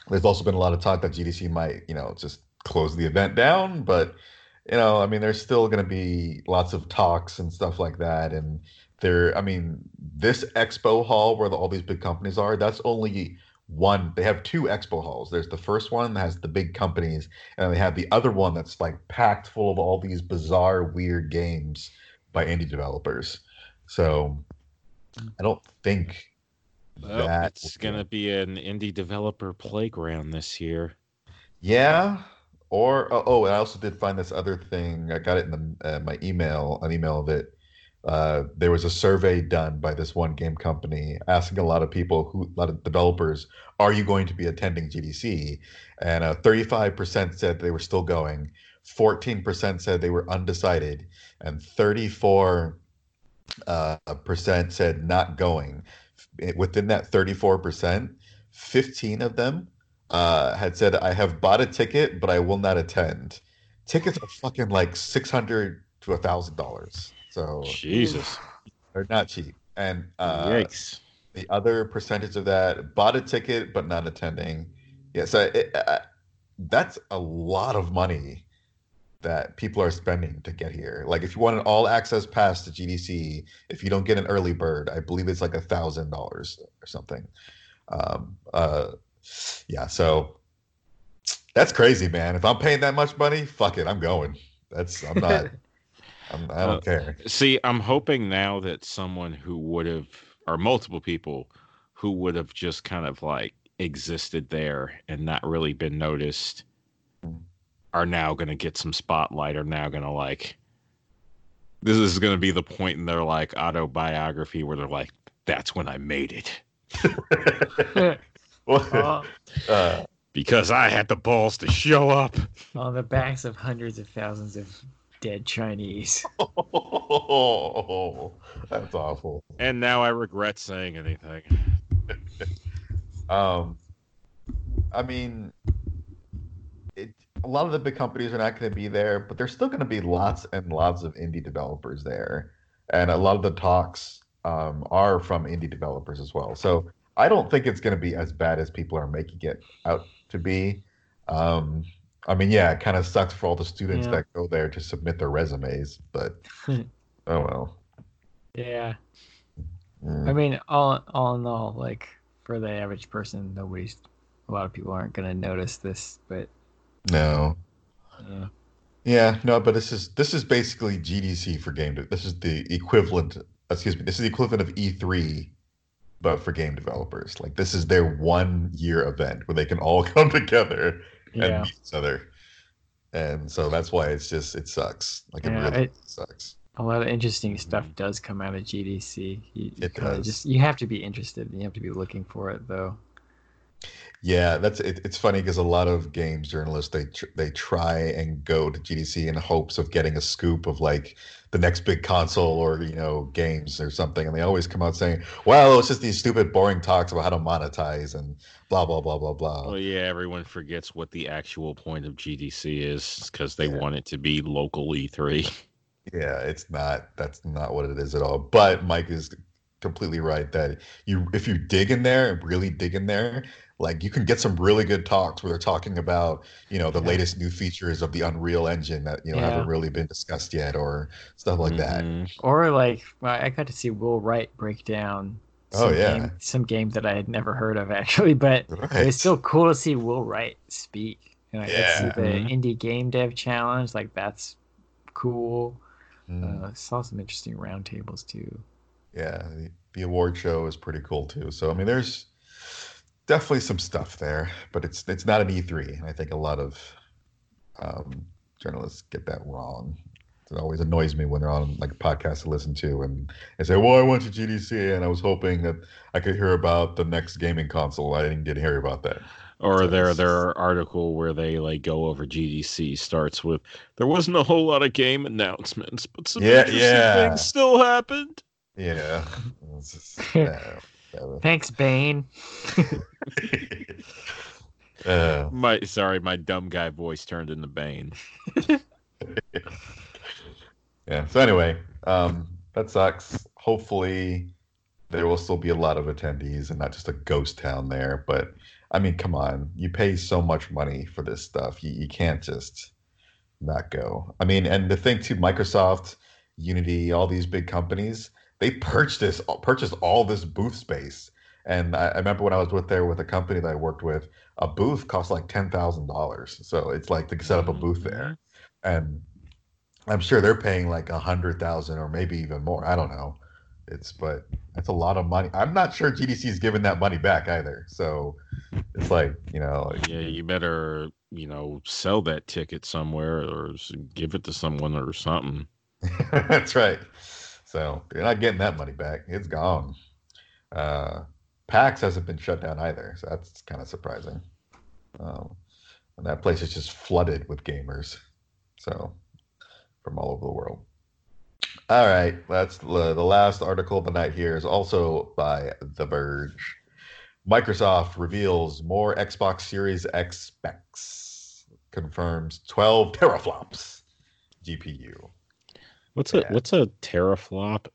there's also been a lot of talk that GDC might you know just close the event down, but you know, I mean, there's still going to be lots of talks and stuff like that. And there, I mean, this expo hall where the, all these big companies are, that's only one. They have two expo halls. There's the first one that has the big companies, and they have the other one that's like packed full of all these bizarre, weird games by indie developers. So I don't think Well, that it's gonna be an indie developer playground this year. Yeah. Or oh, oh, and I also did find this other thing. I got it in the, uh, my email, an email of it. Uh, there was a survey done by this one game company asking a lot of people, who, a lot of developers, are you going to be attending GDC? And uh, 35% said they were still going, 14% said they were undecided, and 34 uh, percent said not going. Within that 34%, 15 of them uh, had said, I have bought a ticket, but I will not attend. Tickets are fucking like 600 to a thousand dollars. So Jesus. they're not cheap. And uh, Yikes. the other percentage of that bought a ticket, but not attending. Yeah. So it, uh, that's a lot of money that people are spending to get here. Like if you want an all access pass to GDC, if you don't get an early bird, I believe it's like a thousand dollars or something. Um, uh, yeah, so that's crazy, man. If I'm paying that much money, fuck it, I'm going. That's I'm not. (laughs) I'm, I don't Uh, care. See, I'm hoping now that someone who would have, or multiple people who would have just kind of like existed there and not really been noticed. Are now going to get some spotlight, are now going to like, this is going to be the point in their like autobiography where they're like, that's when I made it (laughs) Well, uh, because I had the balls to show up. on the backs of hundreds of thousands of dead Chinese. (laughs) that's awful. And now I regret saying anything. (laughs) Um, I mean, it, a lot of the big companies are not going to be there, but there's still going to be lots and lots of indie developers there, and a lot of the talks um, are from indie developers as well. So I don't think it's going to be as bad as people are making it out to be. Um, I mean, yeah, it kind of sucks for all the students Yeah. that go there to submit their resumes, but (laughs) oh well. Yeah. Mm. I mean, all all in all, like for the average person, nobody's. A lot of people aren't gonna notice this, but No. yeah. Yeah, no, but this is this is basically GDC for game. De- this is the equivalent. Excuse me. This is the equivalent of E3, but for game developers. Like this is their one year event where they can all (laughs) come together and Yeah. meet each other. And so that's why it's just it sucks. Like it Yeah, really it- sucks. A lot of interesting stuff does come out of GDC. You It does. just you have to be interested. and You have to be looking for it, though. Yeah, that's it, it's funny because a lot of games journalists they tr- they try and go to GDC in hopes of getting a scoop of like the next big console or you know games or something, and they always come out saying, "Well, it's just these stupid, boring talks about how to monetize and blah blah blah blah blah." Well, yeah, everyone forgets what the actual point of GDC is because they Yeah. want it to be local E E3. (laughs) Yeah, it's not. That's not what it is at all. But Mike is completely right that you, if you dig in there and really dig in there, like you can get some really good talks where they're talking about, you know, the Yeah. latest new features of the Unreal Engine that you know Yeah. haven't really been discussed yet, or stuff like that. Mhm. Or like, well, I got to see Will Wright break down. Oh, some yeah. game, some game that I had never heard of (laughs) actually, but Right. it's still cool to see Will Wright speak. And I got to see Yeah. the Mhm. indie game dev challenge. Like that's cool. Mm, Uh, saw some interesting roundtables too. yeah, the, the award show is pretty cool too. So I mean, there's definitely some stuff there, but it's it's not an E3. and I think a lot of um, journalists get that wrong. It always annoys me when they're on like a podcast to listen to and they say, "Well, I went to GDC and I was hoping that I could hear about the next gaming console. I didn't get to hear about that." Or So their it's- their article where they like go over GDC starts with there wasn't a whole lot of game announcements, but some Yeah, interesting yeah. things still happened. Yeah. Just- (laughs) yeah, whatever. Thanks, Bane. (laughs) Uh, My sorry, my dumb guy voice turned into Bane. (laughs) yeah. So anyway, um, that sucks. Hopefully, there will still be a lot of attendees and not just a ghost town there. But I mean, come on, you pay so much money for this stuff. You, you can't just not go. I mean, and the thing too, Microsoft, Unity, all these big companies, they purchased this, purchased all this booth space. And I, I remember when I was with there with a company that I worked with, a booth cost like ten thousand dollars. So it's like to set up a booth there, mm-hmm. and I'm sure they're paying like a hundred thousand or maybe even more. I don't know. It's but that's a lot of money. I'm not sure GDC is giving that money back either. So it's like you know, like, Yeah, you better you know sell that ticket somewhere or give it to someone or something. (laughs) that's right. So you're not getting that money back. It's gone. Uh, PAX hasn't been shut down either, so that's kind of surprising. Um, and that place is just flooded with gamers, so from all over the world. All right, that's the, the last article of the night here is also by The Verge. Microsoft reveals more Xbox Series X specs, confirms 12 teraflops GPU. What's a Yeah. what's a teraflop?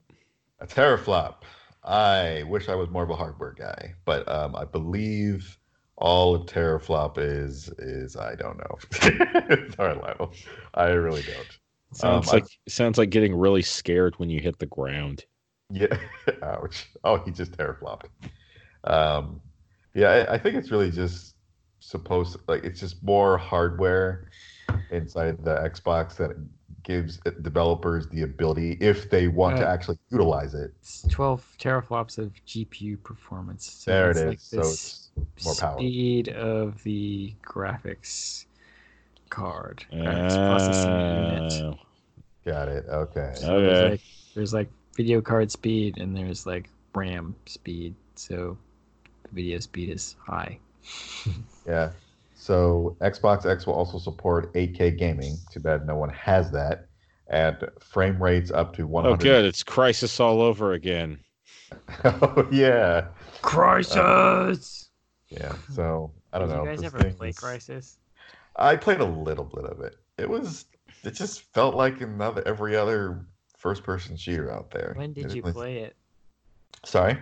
A teraflop. I wish I was more of a hardware guy, but um, I believe all a teraflop is is I don't know. (laughs) Sorry, Lionel. I really don't. Sounds Um, I- like sounds like getting really scared when you hit the ground. Yeah. (laughs) Ouch. Oh, he just teraflopped. Um, Yeah, I, I think it's really just supposed like it's just more hardware inside the Xbox that gives developers the ability, if they want to Uh, actually utilize it. It's 12 teraflops of GPU performance. So there it's is. like so it's more power. speed of the graphics card. graphics processing unit. Uh, Got it. Okay. So there's Okay. like there's like video card speed and there's like RAM speed. So the video speed is high. Yeah. So Xbox X will also support 8K gaming. Too bad no one has that. And frame rates up to 100. oh, good. It's Crysis all over again. (laughs) oh yeah. Crysis. Uh, yeah. So I don't Did know. you guys ever thing play Crysis? I played a little bit of it. It was. It just felt like another every other first-person shooter out there. When did It you was- play it? Sorry.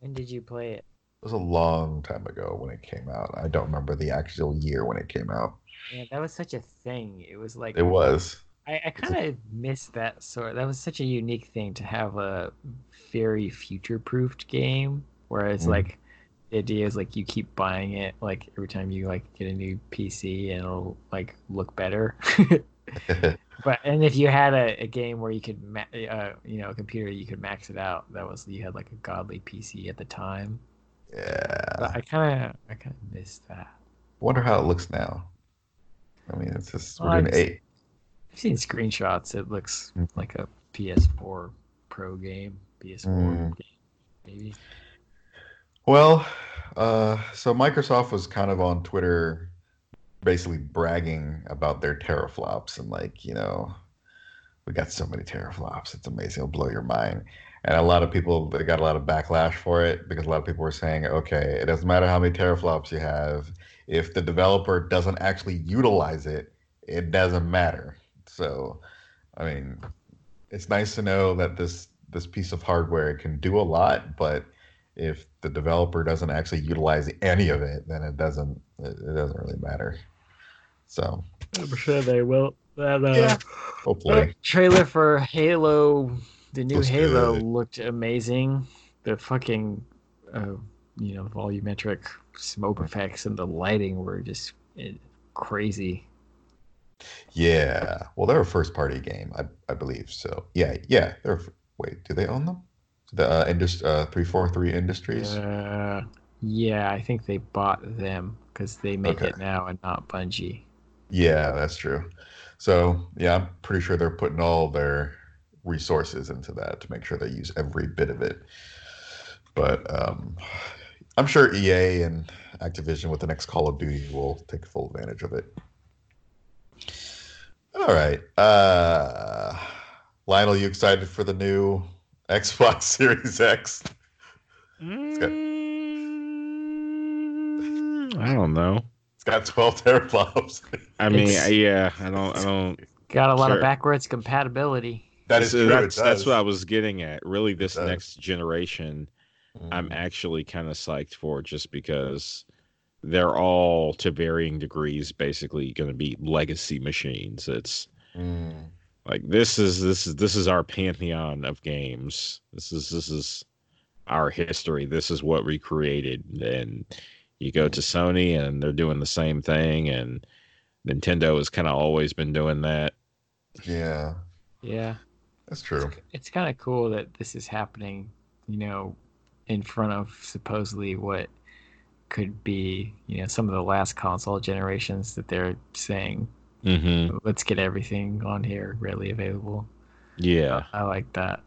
When did you play it? Was a long time ago when it came out. I don't remember the actual year when it came out. Yeah, that was such a thing. It was like It was. I, I kind of missed that sort. That was such a unique thing to have a very future-proofed game, where it's Mm. like the idea is like you keep buying it like every time you like get a new PC and it'll like look better. (laughs) (laughs) but and if you had a, a game where you could ma- uh, you know a computer you could max it out, that was you had like a godly PC at the time. Yeah. I kind of I kind of miss that. Wonder how it looks now. I mean, it's just we're Well, doing it's- eight. I've seen screenshots. It looks Mm. like a PS4 Pro game, PS4 Mm. game, maybe. Well, uh, so Microsoft was kind of on Twitter, basically bragging about their teraflops and like, you know, we got so many teraflops. It's amazing. It'll blow your mind. And a lot of people they got a lot of backlash for it because a lot of people were saying, okay, it doesn't matter how many teraflops you have. If the developer doesn't actually utilize it, it doesn't matter. So, I mean, it's nice to know that this this piece of hardware can do a lot, but if the developer doesn't actually utilize any of it, then it doesn't it, it doesn't really matter. So I'm sure they will. That uh, Yeah. hopefully, trailer for Halo, the new Looks Halo good. looked amazing. The fucking, uh, you know, volumetric smoke effects and the lighting were just eh, crazy. yeah. Well, they're a first party game, I I believe. So yeah, yeah. They're wait, do they own them? The uh, indus- uh, three four three Industries. Uh, yeah, I think they bought them because they make Okay. it now and not Bungie. Yeah, that's true. So yeah, I'm pretty sure they're putting all their resources into that to make sure they use every bit of it. But um, I'm sure EA and Activision with the next Call of Duty will take full advantage of it. All right, uh, Lionel, you excited for the new Xbox (laughs) Series X? got- Mm, I don't know. It's got 12 teraflops. I mean, It's- yeah, I don't, I don't. Got a lot Sure. of backwards compatibility. That is so true. That's, that's what I was getting at. Really, this next generation, I'm Mm. actually kind of psyched for just because they're all to varying degrees basically going to be legacy machines. It's Mm. like this is this is this is our pantheon of games. This is this is our history. This is what we created. And you go to Sony and they're doing the same thing and Nintendo has kind of always been doing that. Yeah, Yeah. That's true. it's kind of cool that this is happening, you know, in front of supposedly what could be, you know, some of the last console generations that they're saying, Mm-hmm. let's get everything on here readily available. Yeah. I like that.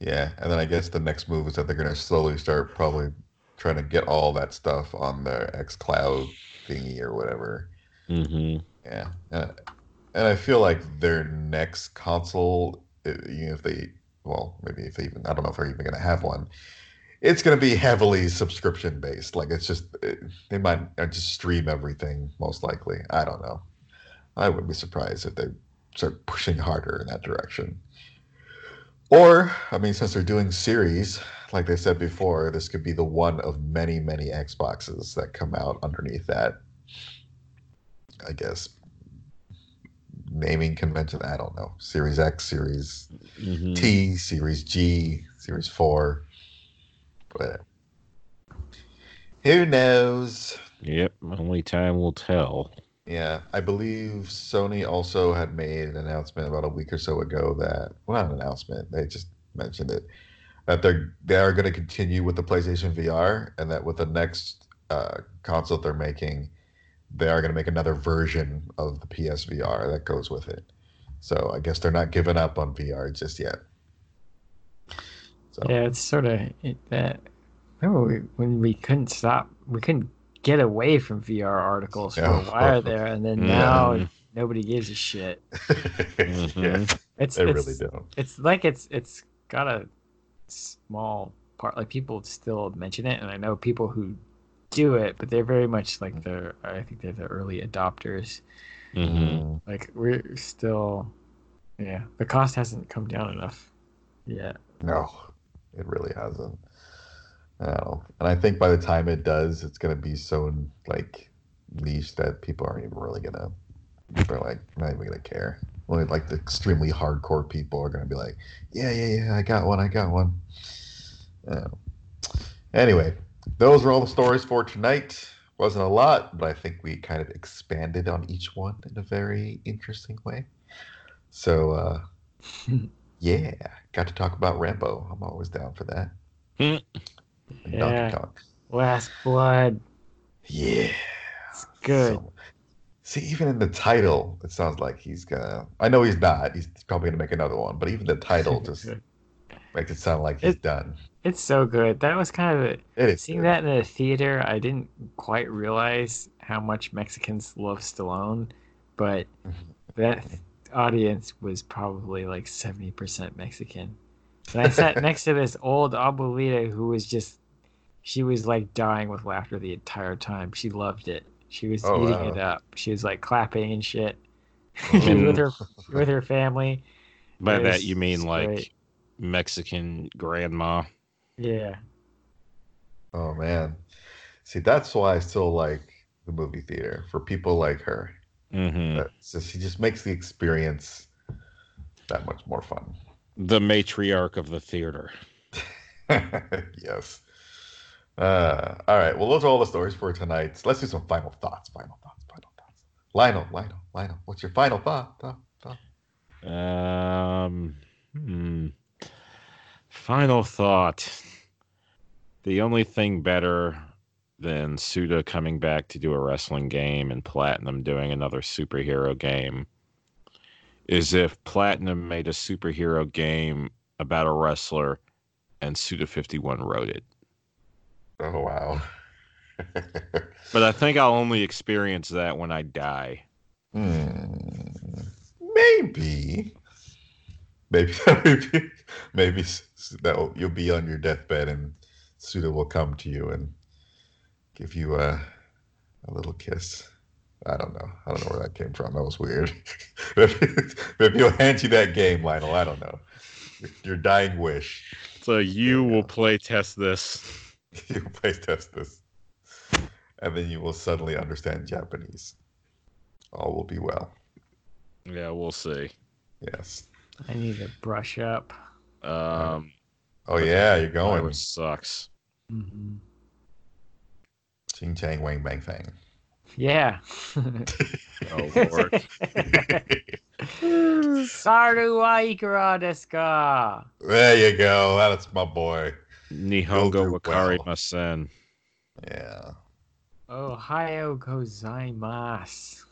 Yeah, and then I guess the next move is that they're going to slowly start probably trying to get all that stuff on their X Cloud thingy or whatever. Mm-hmm. Yeah, and, and I feel like their next console, if they, well, maybe if they even, I don't know if they're even going to have one. It's going to be heavily subscription based. Like it's just it, they might uh, just stream everything most likely. I don't know. I wouldn't be surprised if they start pushing harder in that direction. Or, I mean, since they're doing series, like they said before, this could be the one of many, many Xboxes that come out underneath that. I guess naming convention. I don't know. Series X, Series Mm-hmm. T, Series G, Series Four. But Who knows? Yep, only time will tell. Yeah, I believe Sony also had made an announcement about a week or so ago that well, not an announcement. They just mentioned it that they're they are going to continue with the PlayStation VR, and that with the next uh, console they're making, they are going to make another version of the PSVR that goes with it. So I guess they're not giving up on VR just yet. So Yeah, it's sort of it, that. Remember we, when we couldn't stop, we couldn't get away from VR articles for a while there, and then Yeah. now nobody gives a shit. (laughs) yeah, mm-hmm. It's they it's, really don't. It's like it's it's got a small part. Like people still mention it, and I know people who do it, but they're very much like the. I think they're the early adopters. hmm Like we're still, yeah. The cost hasn't come down enough yet. No, it really hasn't. I. And I think by the time it does, it's gonna be so like niche that people aren't even really gonna. They're like not even gonna care. Only like the extremely hardcore people are gonna be like, yeah, yeah, yeah, I got one, I got one. Anyway, those were all the stories for tonight. Wasn't a lot, but I think we kind of expanded on each one in a very interesting way. So uh (laughs) yeah, got to talk about Rambo. I'm always down for that. (laughs) Yeah. Donkey Kong. Last Blood. Yeah. It's good. So- see, even in the title, it sounds like he's gonna. I know he's not. He's probably gonna make another one, but even the title (laughs) just makes it sound like he's It- done. It's so good. That was kind of a, It is. seeing good. that in the theater. I didn't quite realize how much Mexicans love Stallone, but (laughs) that audience was probably like seventy percent Mexican. And I sat (laughs) next to this old abuelita who was just, she was like dying with laughter the entire time. She loved it. She was Oh, eating wow. it up. She was like clapping and shit (laughs) Oh. with her with her family. By It that you mean like great. Mexican grandma. Yeah. Oh man. See, that's why I still like the movie theater for people like her. hmm That's just, she just makes the experience that much more fun. The matriarch of the theater. (laughs) yes. Uh, all right. Well, those are all the stories for tonight. Let's do some final thoughts. Final thoughts. Final thoughts. Lionel, Lionel, Lionel. What's your final thought? thought, thought? Um, hmm. Final thought. The only thing better than Suda coming back to do a wrestling game and Platinum doing another superhero game is if Platinum made a superhero game about a wrestler and Suda 51 wrote it. Oh wow. (laughs) But I think I'll only experience that when I die. Hmm. Maybe. Maybe maybe (laughs) maybe that you'll be on your deathbed and Suda will come to you and give you a a little kiss. I don't know. I don't know where that came from. That was weird. (laughs) maybe, maybe he'll hand you that game, Lionel. I don't know. Your, your dying wish. So you will play test this. (laughs) You play test this, and then you will suddenly understand Japanese. All will be well. Yeah, we'll see. Yes. I need to brush up. Um, Oh yeah, you're going. virus sucks. hmm Ching chang wang bang fang. Yeah. Oh Lord. Saru wa ikura desu ka? There you go. That's my boy. Nihongo Wakari well. Masen. Yeah. Ohio gozaimasu.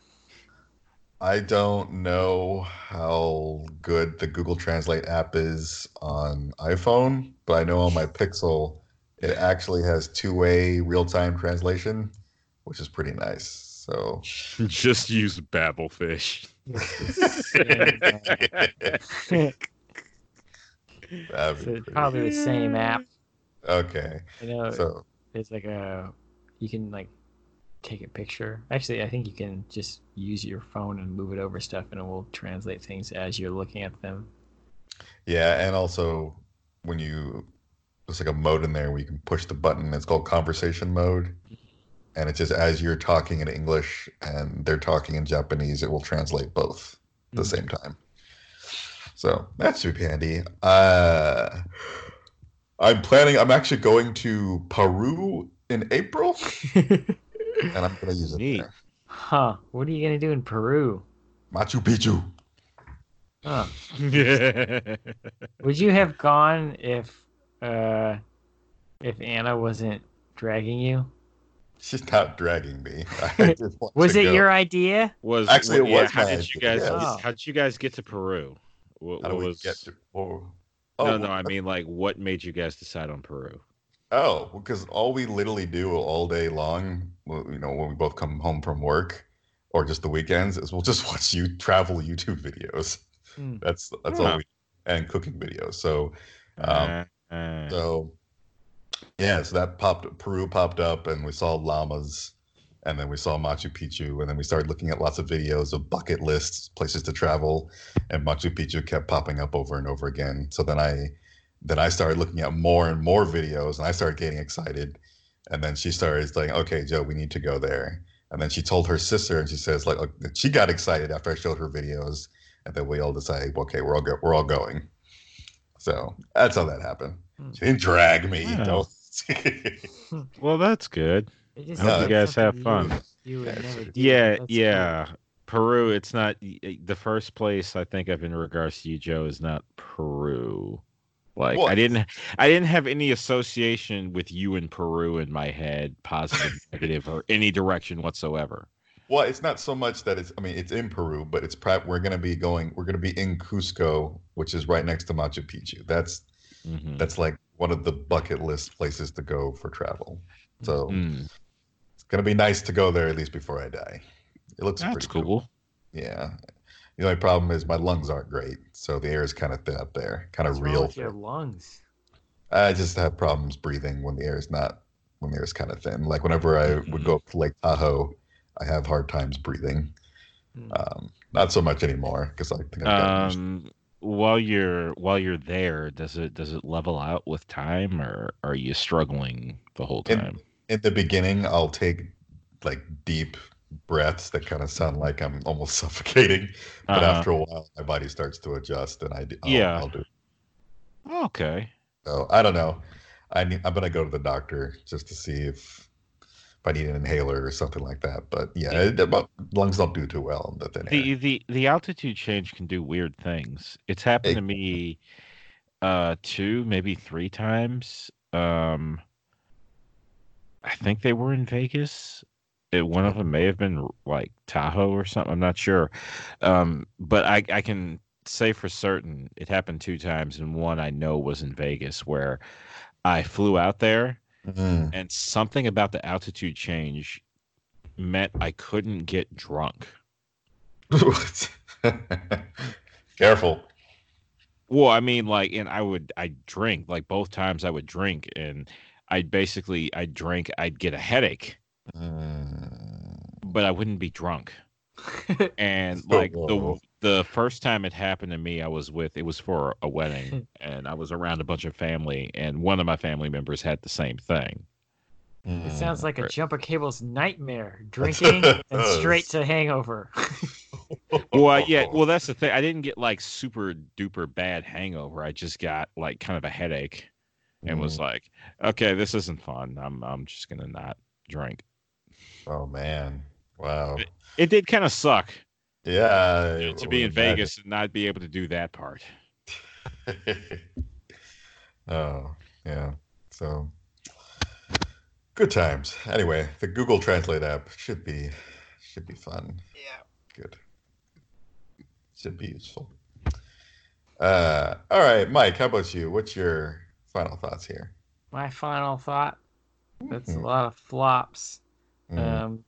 I don't know how good the Google Translate app is on iPhone, but I know on my Pixel it actually has two-way real-time translation, which is pretty nice. So (laughs) Just use Babelfish. (laughs) so it's probably the same app. okay. You know, So there's like a you can like take a picture. Actually, I think you can just use your phone and move it over stuff, and it will translate things as you're looking at them. Yeah, and also when you there's like a mode in there where you can push the button. It's called conversation mode, and it's just as you're talking in English and they're talking in Japanese, it will translate both at the Mhm. same time. So that's super handy. Uh, I'm planning. I'm actually going to Peru in April, (laughs) and I'm gonna use it Neat. there. huh? What are you gonna do in Peru? Machu Picchu. Huh? (laughs) Would you have gone if uh if Anna wasn't dragging you? She's not dragging me. (laughs) I (laughs) Was it go. your idea? was Actually, it yeah, was How my did you guys? yes. How did you guys get to Peru? What, How do what we was? get to? Oh, no, oh, no. I mean, like, what made you guys decide on Peru? Oh, because all we literally do all day long, you know, when we both come home from work or just the weekends, is we'll just (laughs) watch you travel YouTube videos. Hmm. That's that's Yeah. all we and cooking videos. So, um, Uh, uh, so yeah, so that popped Peru popped up, and we saw llamas, and then we saw Machu Picchu, and then we started looking at lots of videos of bucket lists, places to travel, and Machu Picchu kept popping up over and over again. So then I then I started looking at more and more videos, and I started getting excited. And then she started saying, "Okay, Joe, we need to go there." And then she told her sister, and she says, "Like, like, she got excited after I showed her videos." And then we all decided, "Okay, we're all go- we're all going." So that's how that happened. Hmm. She didn't drag me. Yeah. Don't. well, that's good. (laughs) I hope you guys have fun. You, you would never do. Yeah, That's yeah. Peru. It's not the first place I think of in regards to you, Joe. Is not Peru. Like I didn't, I didn't have any association with you in Peru in my head, positive, (laughs) negative, or any direction whatsoever. Well, it's not so much that it's. I mean, it's in Peru, but it's. We're gonna be going. We're gonna be in Cusco, which is right next to Machu Picchu. That's Mhm. that's like one of the bucket list places to go for travel. So Mm, it's gonna be nice to go there at least before I die. It looks that's pretty cool. Yeah. The only problem is my lungs aren't great, so the air is kind of thin up there, kind of What's wrong real. with your lungs. I just have problems breathing when the air is not when the air is kind of thin. Like whenever I would go up to Lake Tahoe, I have hard times breathing. Hmm. Um, not so much anymore because I think I've Um, while you're while you're there, does it does it level out with time, or are you struggling the whole In- time? in the beginning i'll take like deep breaths that kind of sound like i'm almost (laughs) suffocating but Uh-huh. after a while my body starts to adjust and i do I'll, Yeah. I'll do Okay. so i don't know i need, i'm gonna go to the doctor just to see if if i need an inhaler or something like that but yeah it, lungs don't do too well in the thin the the the altitude change can do weird things. It's happened to me uh two, maybe three times. Um I think they were in Vegas. It, one of them may have been like Tahoe or something. I'm not sure. Um but I I can say for certain it happened two times and one I know was in Vegas where I flew out there Mm. and something about the altitude change meant I couldn't get drunk. (laughs) careful Well, I mean, like, and I would, I drink, like both times I would drink, and I'd basically, I'd drink, I'd get a headache, Mm. But I wouldn't be drunk. (laughs) And Oh, like the the first time it happened to me, I was with, it was for a wedding, (laughs) and I was around a bunch of family, and one of my family members had the same thing. It sounds like a mm. Right. jumper cable's nightmare. (laughs) Drinking and straight to hangover. Well, yeah, well, that's the thing. I didn't get like super duper bad hangover. I just got like kind of a headache, and was mm. like, okay, this isn't fun. I'm, I'm just gonna not drink. oh man wow It did kind of suck. yeah you know, to be in imagine. Vegas and not be able to do that part. (laughs) oh, yeah. So good times. Anyway, the Google Translate app should be should be fun. Yeah. Good. Should be useful. Uh, all right, Mike. How about you? What's your final thoughts here? My final thought. That's a Mhm. lot of flops. Mm, Um,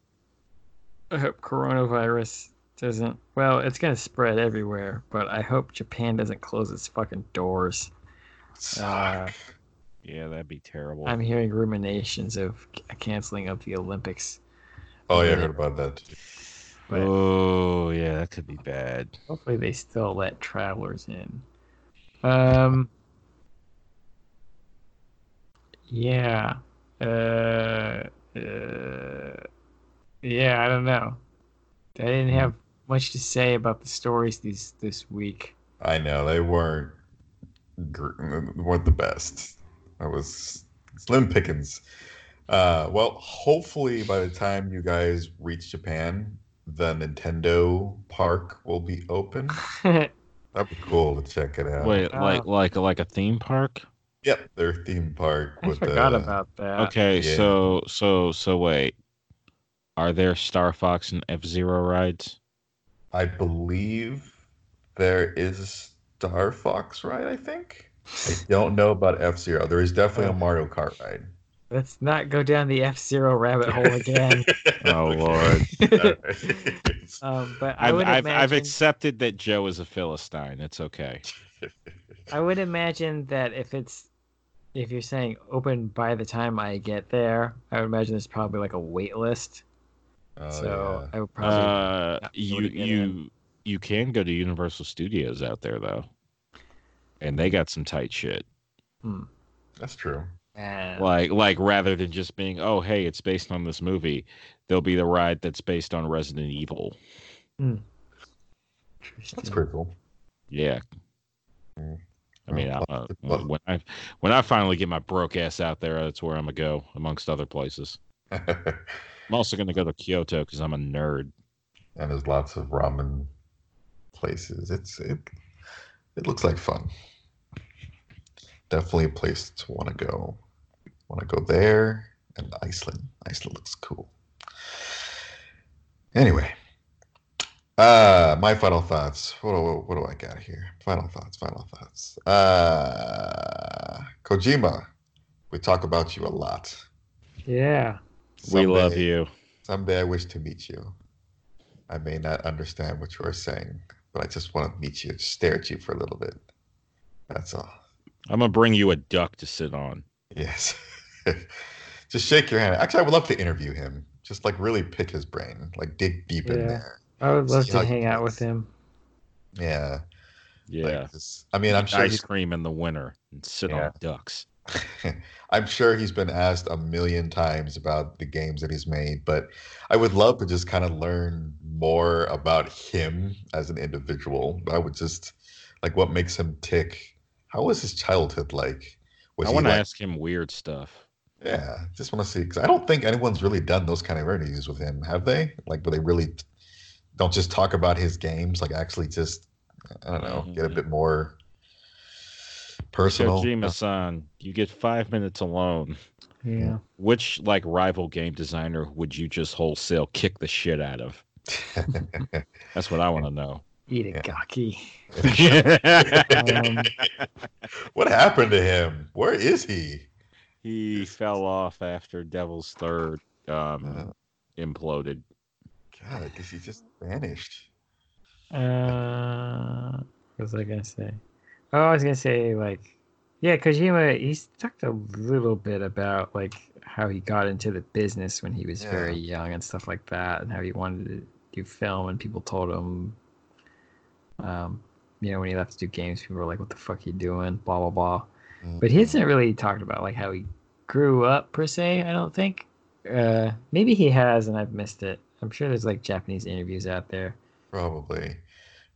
I (laughs) hope coronavirus doesn't. Well, it's gonna spread everywhere, but I hope Japan doesn't close its fucking doors. suck. Yeah, that'd be terrible. I'm hearing ruminations of c- canceling of the Olympics. oh yeah, I heard about that. But oh, yeah, that could be bad. hopefully they still let travelers in. Um. Yeah. Uh. uh yeah, I don't know. I didn't have much to say about the stories these this week. I know they weren't weren't the best. I was slim pickings. Uh, well, hopefully by the time you guys reach Japan, the Nintendo park will be open. (laughs) That'd be cool to check it out. Wait, Uh, like like like a theme park? Yep, their theme park. I with forgot the, about that. Okay, yeah. so so so wait. Are there Star Fox and F Zero rides? I believe there is a Star Fox ride. I think. I don't know about F Zero. There is definitely a Mario Kart ride. Let's not go down the F Zero rabbit hole again. (laughs) Oh lord. (laughs) um, but I I've would I've, I've accepted that Joe is a philistine. It's okay. I would imagine that if it's if you're saying open by the time I get there, I would imagine there's probably like a wait list. Oh, so yeah. I would probably Uh, not be able you you in. you can go to Universal Studios out there though, and they got some tight shit. that's true. uh, Like like rather than just being oh hey it's based on this movie, there'll be the ride that's based on Resident Evil. That's pretty cool. Yeah. Mm. I mean, I'm, Well, uh, well- when I when I finally get my broke ass out there, that's where I'm gonna go, amongst other places. (laughs) I'm also gonna go to Kyoto because I'm a nerd. and there's lots of ramen places. It's it it looks like fun. Definitely a place to want to go. Want to go there and Iceland. Iceland looks cool. Anyway, uh, my final thoughts. What do, what do I got here? Final thoughts. Final thoughts. Uh, Kojima, we talk about you a lot. yeah. We love you. Someday I wish to meet you. I may not understand what you are saying, but I just want to meet you, just stare at you for a little bit. That's all. I'm gonna bring you a duck to sit on. Yes. (laughs) just shake your hand. Actually, I would love to interview him. Just like really pick his brain, like dig deep in there. I would love See to how hang out with him. Yeah. Yeah. Like just, I mean, I'm sure Ice he's, cream in the winter and sit Yeah. on ducks. (laughs) I'm sure he's been asked a million times about the games that he's made, but I would love to just kind of learn more about him as an individual. I would just like what makes him tick. How was his childhood like? Was I want to like, ask him weird stuff. yeah, just want to see because I don't think anyone's really done those kind of interviews with him, have they? Like, where they really don't just talk about his games, like actually just I don't know, get a Mhm. bit more personal. Kojima-san, you get five minutes alone. Yeah. Which like rival game designer would you just wholesale kick the shit out of? (laughs) That's what I want to know. Itagaki. (laughs) Um, what happened to him? Where is he? he fell off after Devil's Third um, imploded. God, I guess he just vanished. Uh, what was I gonna say? Oh, I was gonna say like, yeah, Kojima. He's talked a little bit about like how he got into the business when he was Yeah. very young and stuff like that, and how he wanted to do film, and people told him, um, you know, when he left to do games, people were like, "What the fuck you doing?" Blah blah blah. But he hasn't really talked about like how he grew up per se. I don't think. Uh, maybe he has, and I've missed it. I'm sure there's like Japanese interviews out there. Probably.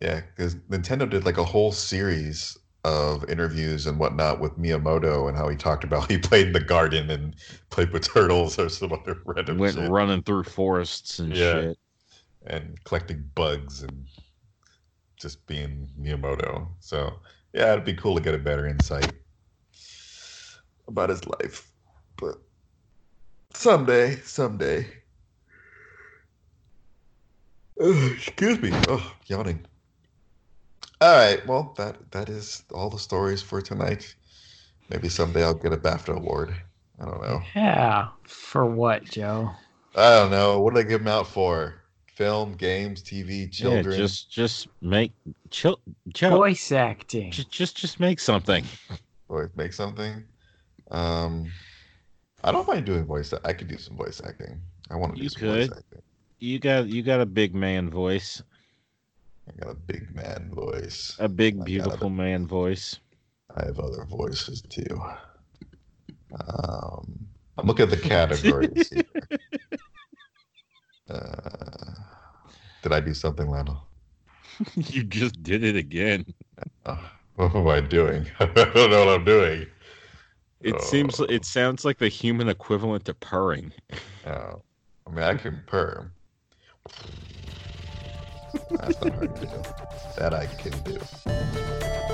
Yeah, because Nintendo did like a whole series of interviews and whatnot with Miyamoto and how he talked about (laughs) he played in the garden and played with turtles or some other (laughs) random Went shit. running through forests and Yeah. shit. and collecting bugs and just being Miyamoto. So yeah, it'd be cool to get a better insight about his life. But someday, someday. (sighs) Excuse me. Oh, yawning. All right. Well, that that is all the stories for tonight. Maybe someday I'll get a BAFTA award. I don't know. Yeah. For what, Joe? I don't know. What do they give them out for? Film, games, TV, children. Yeah, just just make chill Joe. Voice acting. Just just just make something. voice make something. Um, I don't mind doing voice. I could do some voice acting. I want to do You some voice could. acting. You got you got a big man voice, I got a big man voice. a big beautiful man voice. I have other voices too. Um, I'm looking at the categories. (laughs) here. Uh, did I do something, Lionel? (laughs) you just did it again. Oh, (laughs) what am I doing? I don't know what I'm doing. It seems Oh. it sounds like the human equivalent to purring. Oh, I mean, I can purr. That's not hard to. That I can do.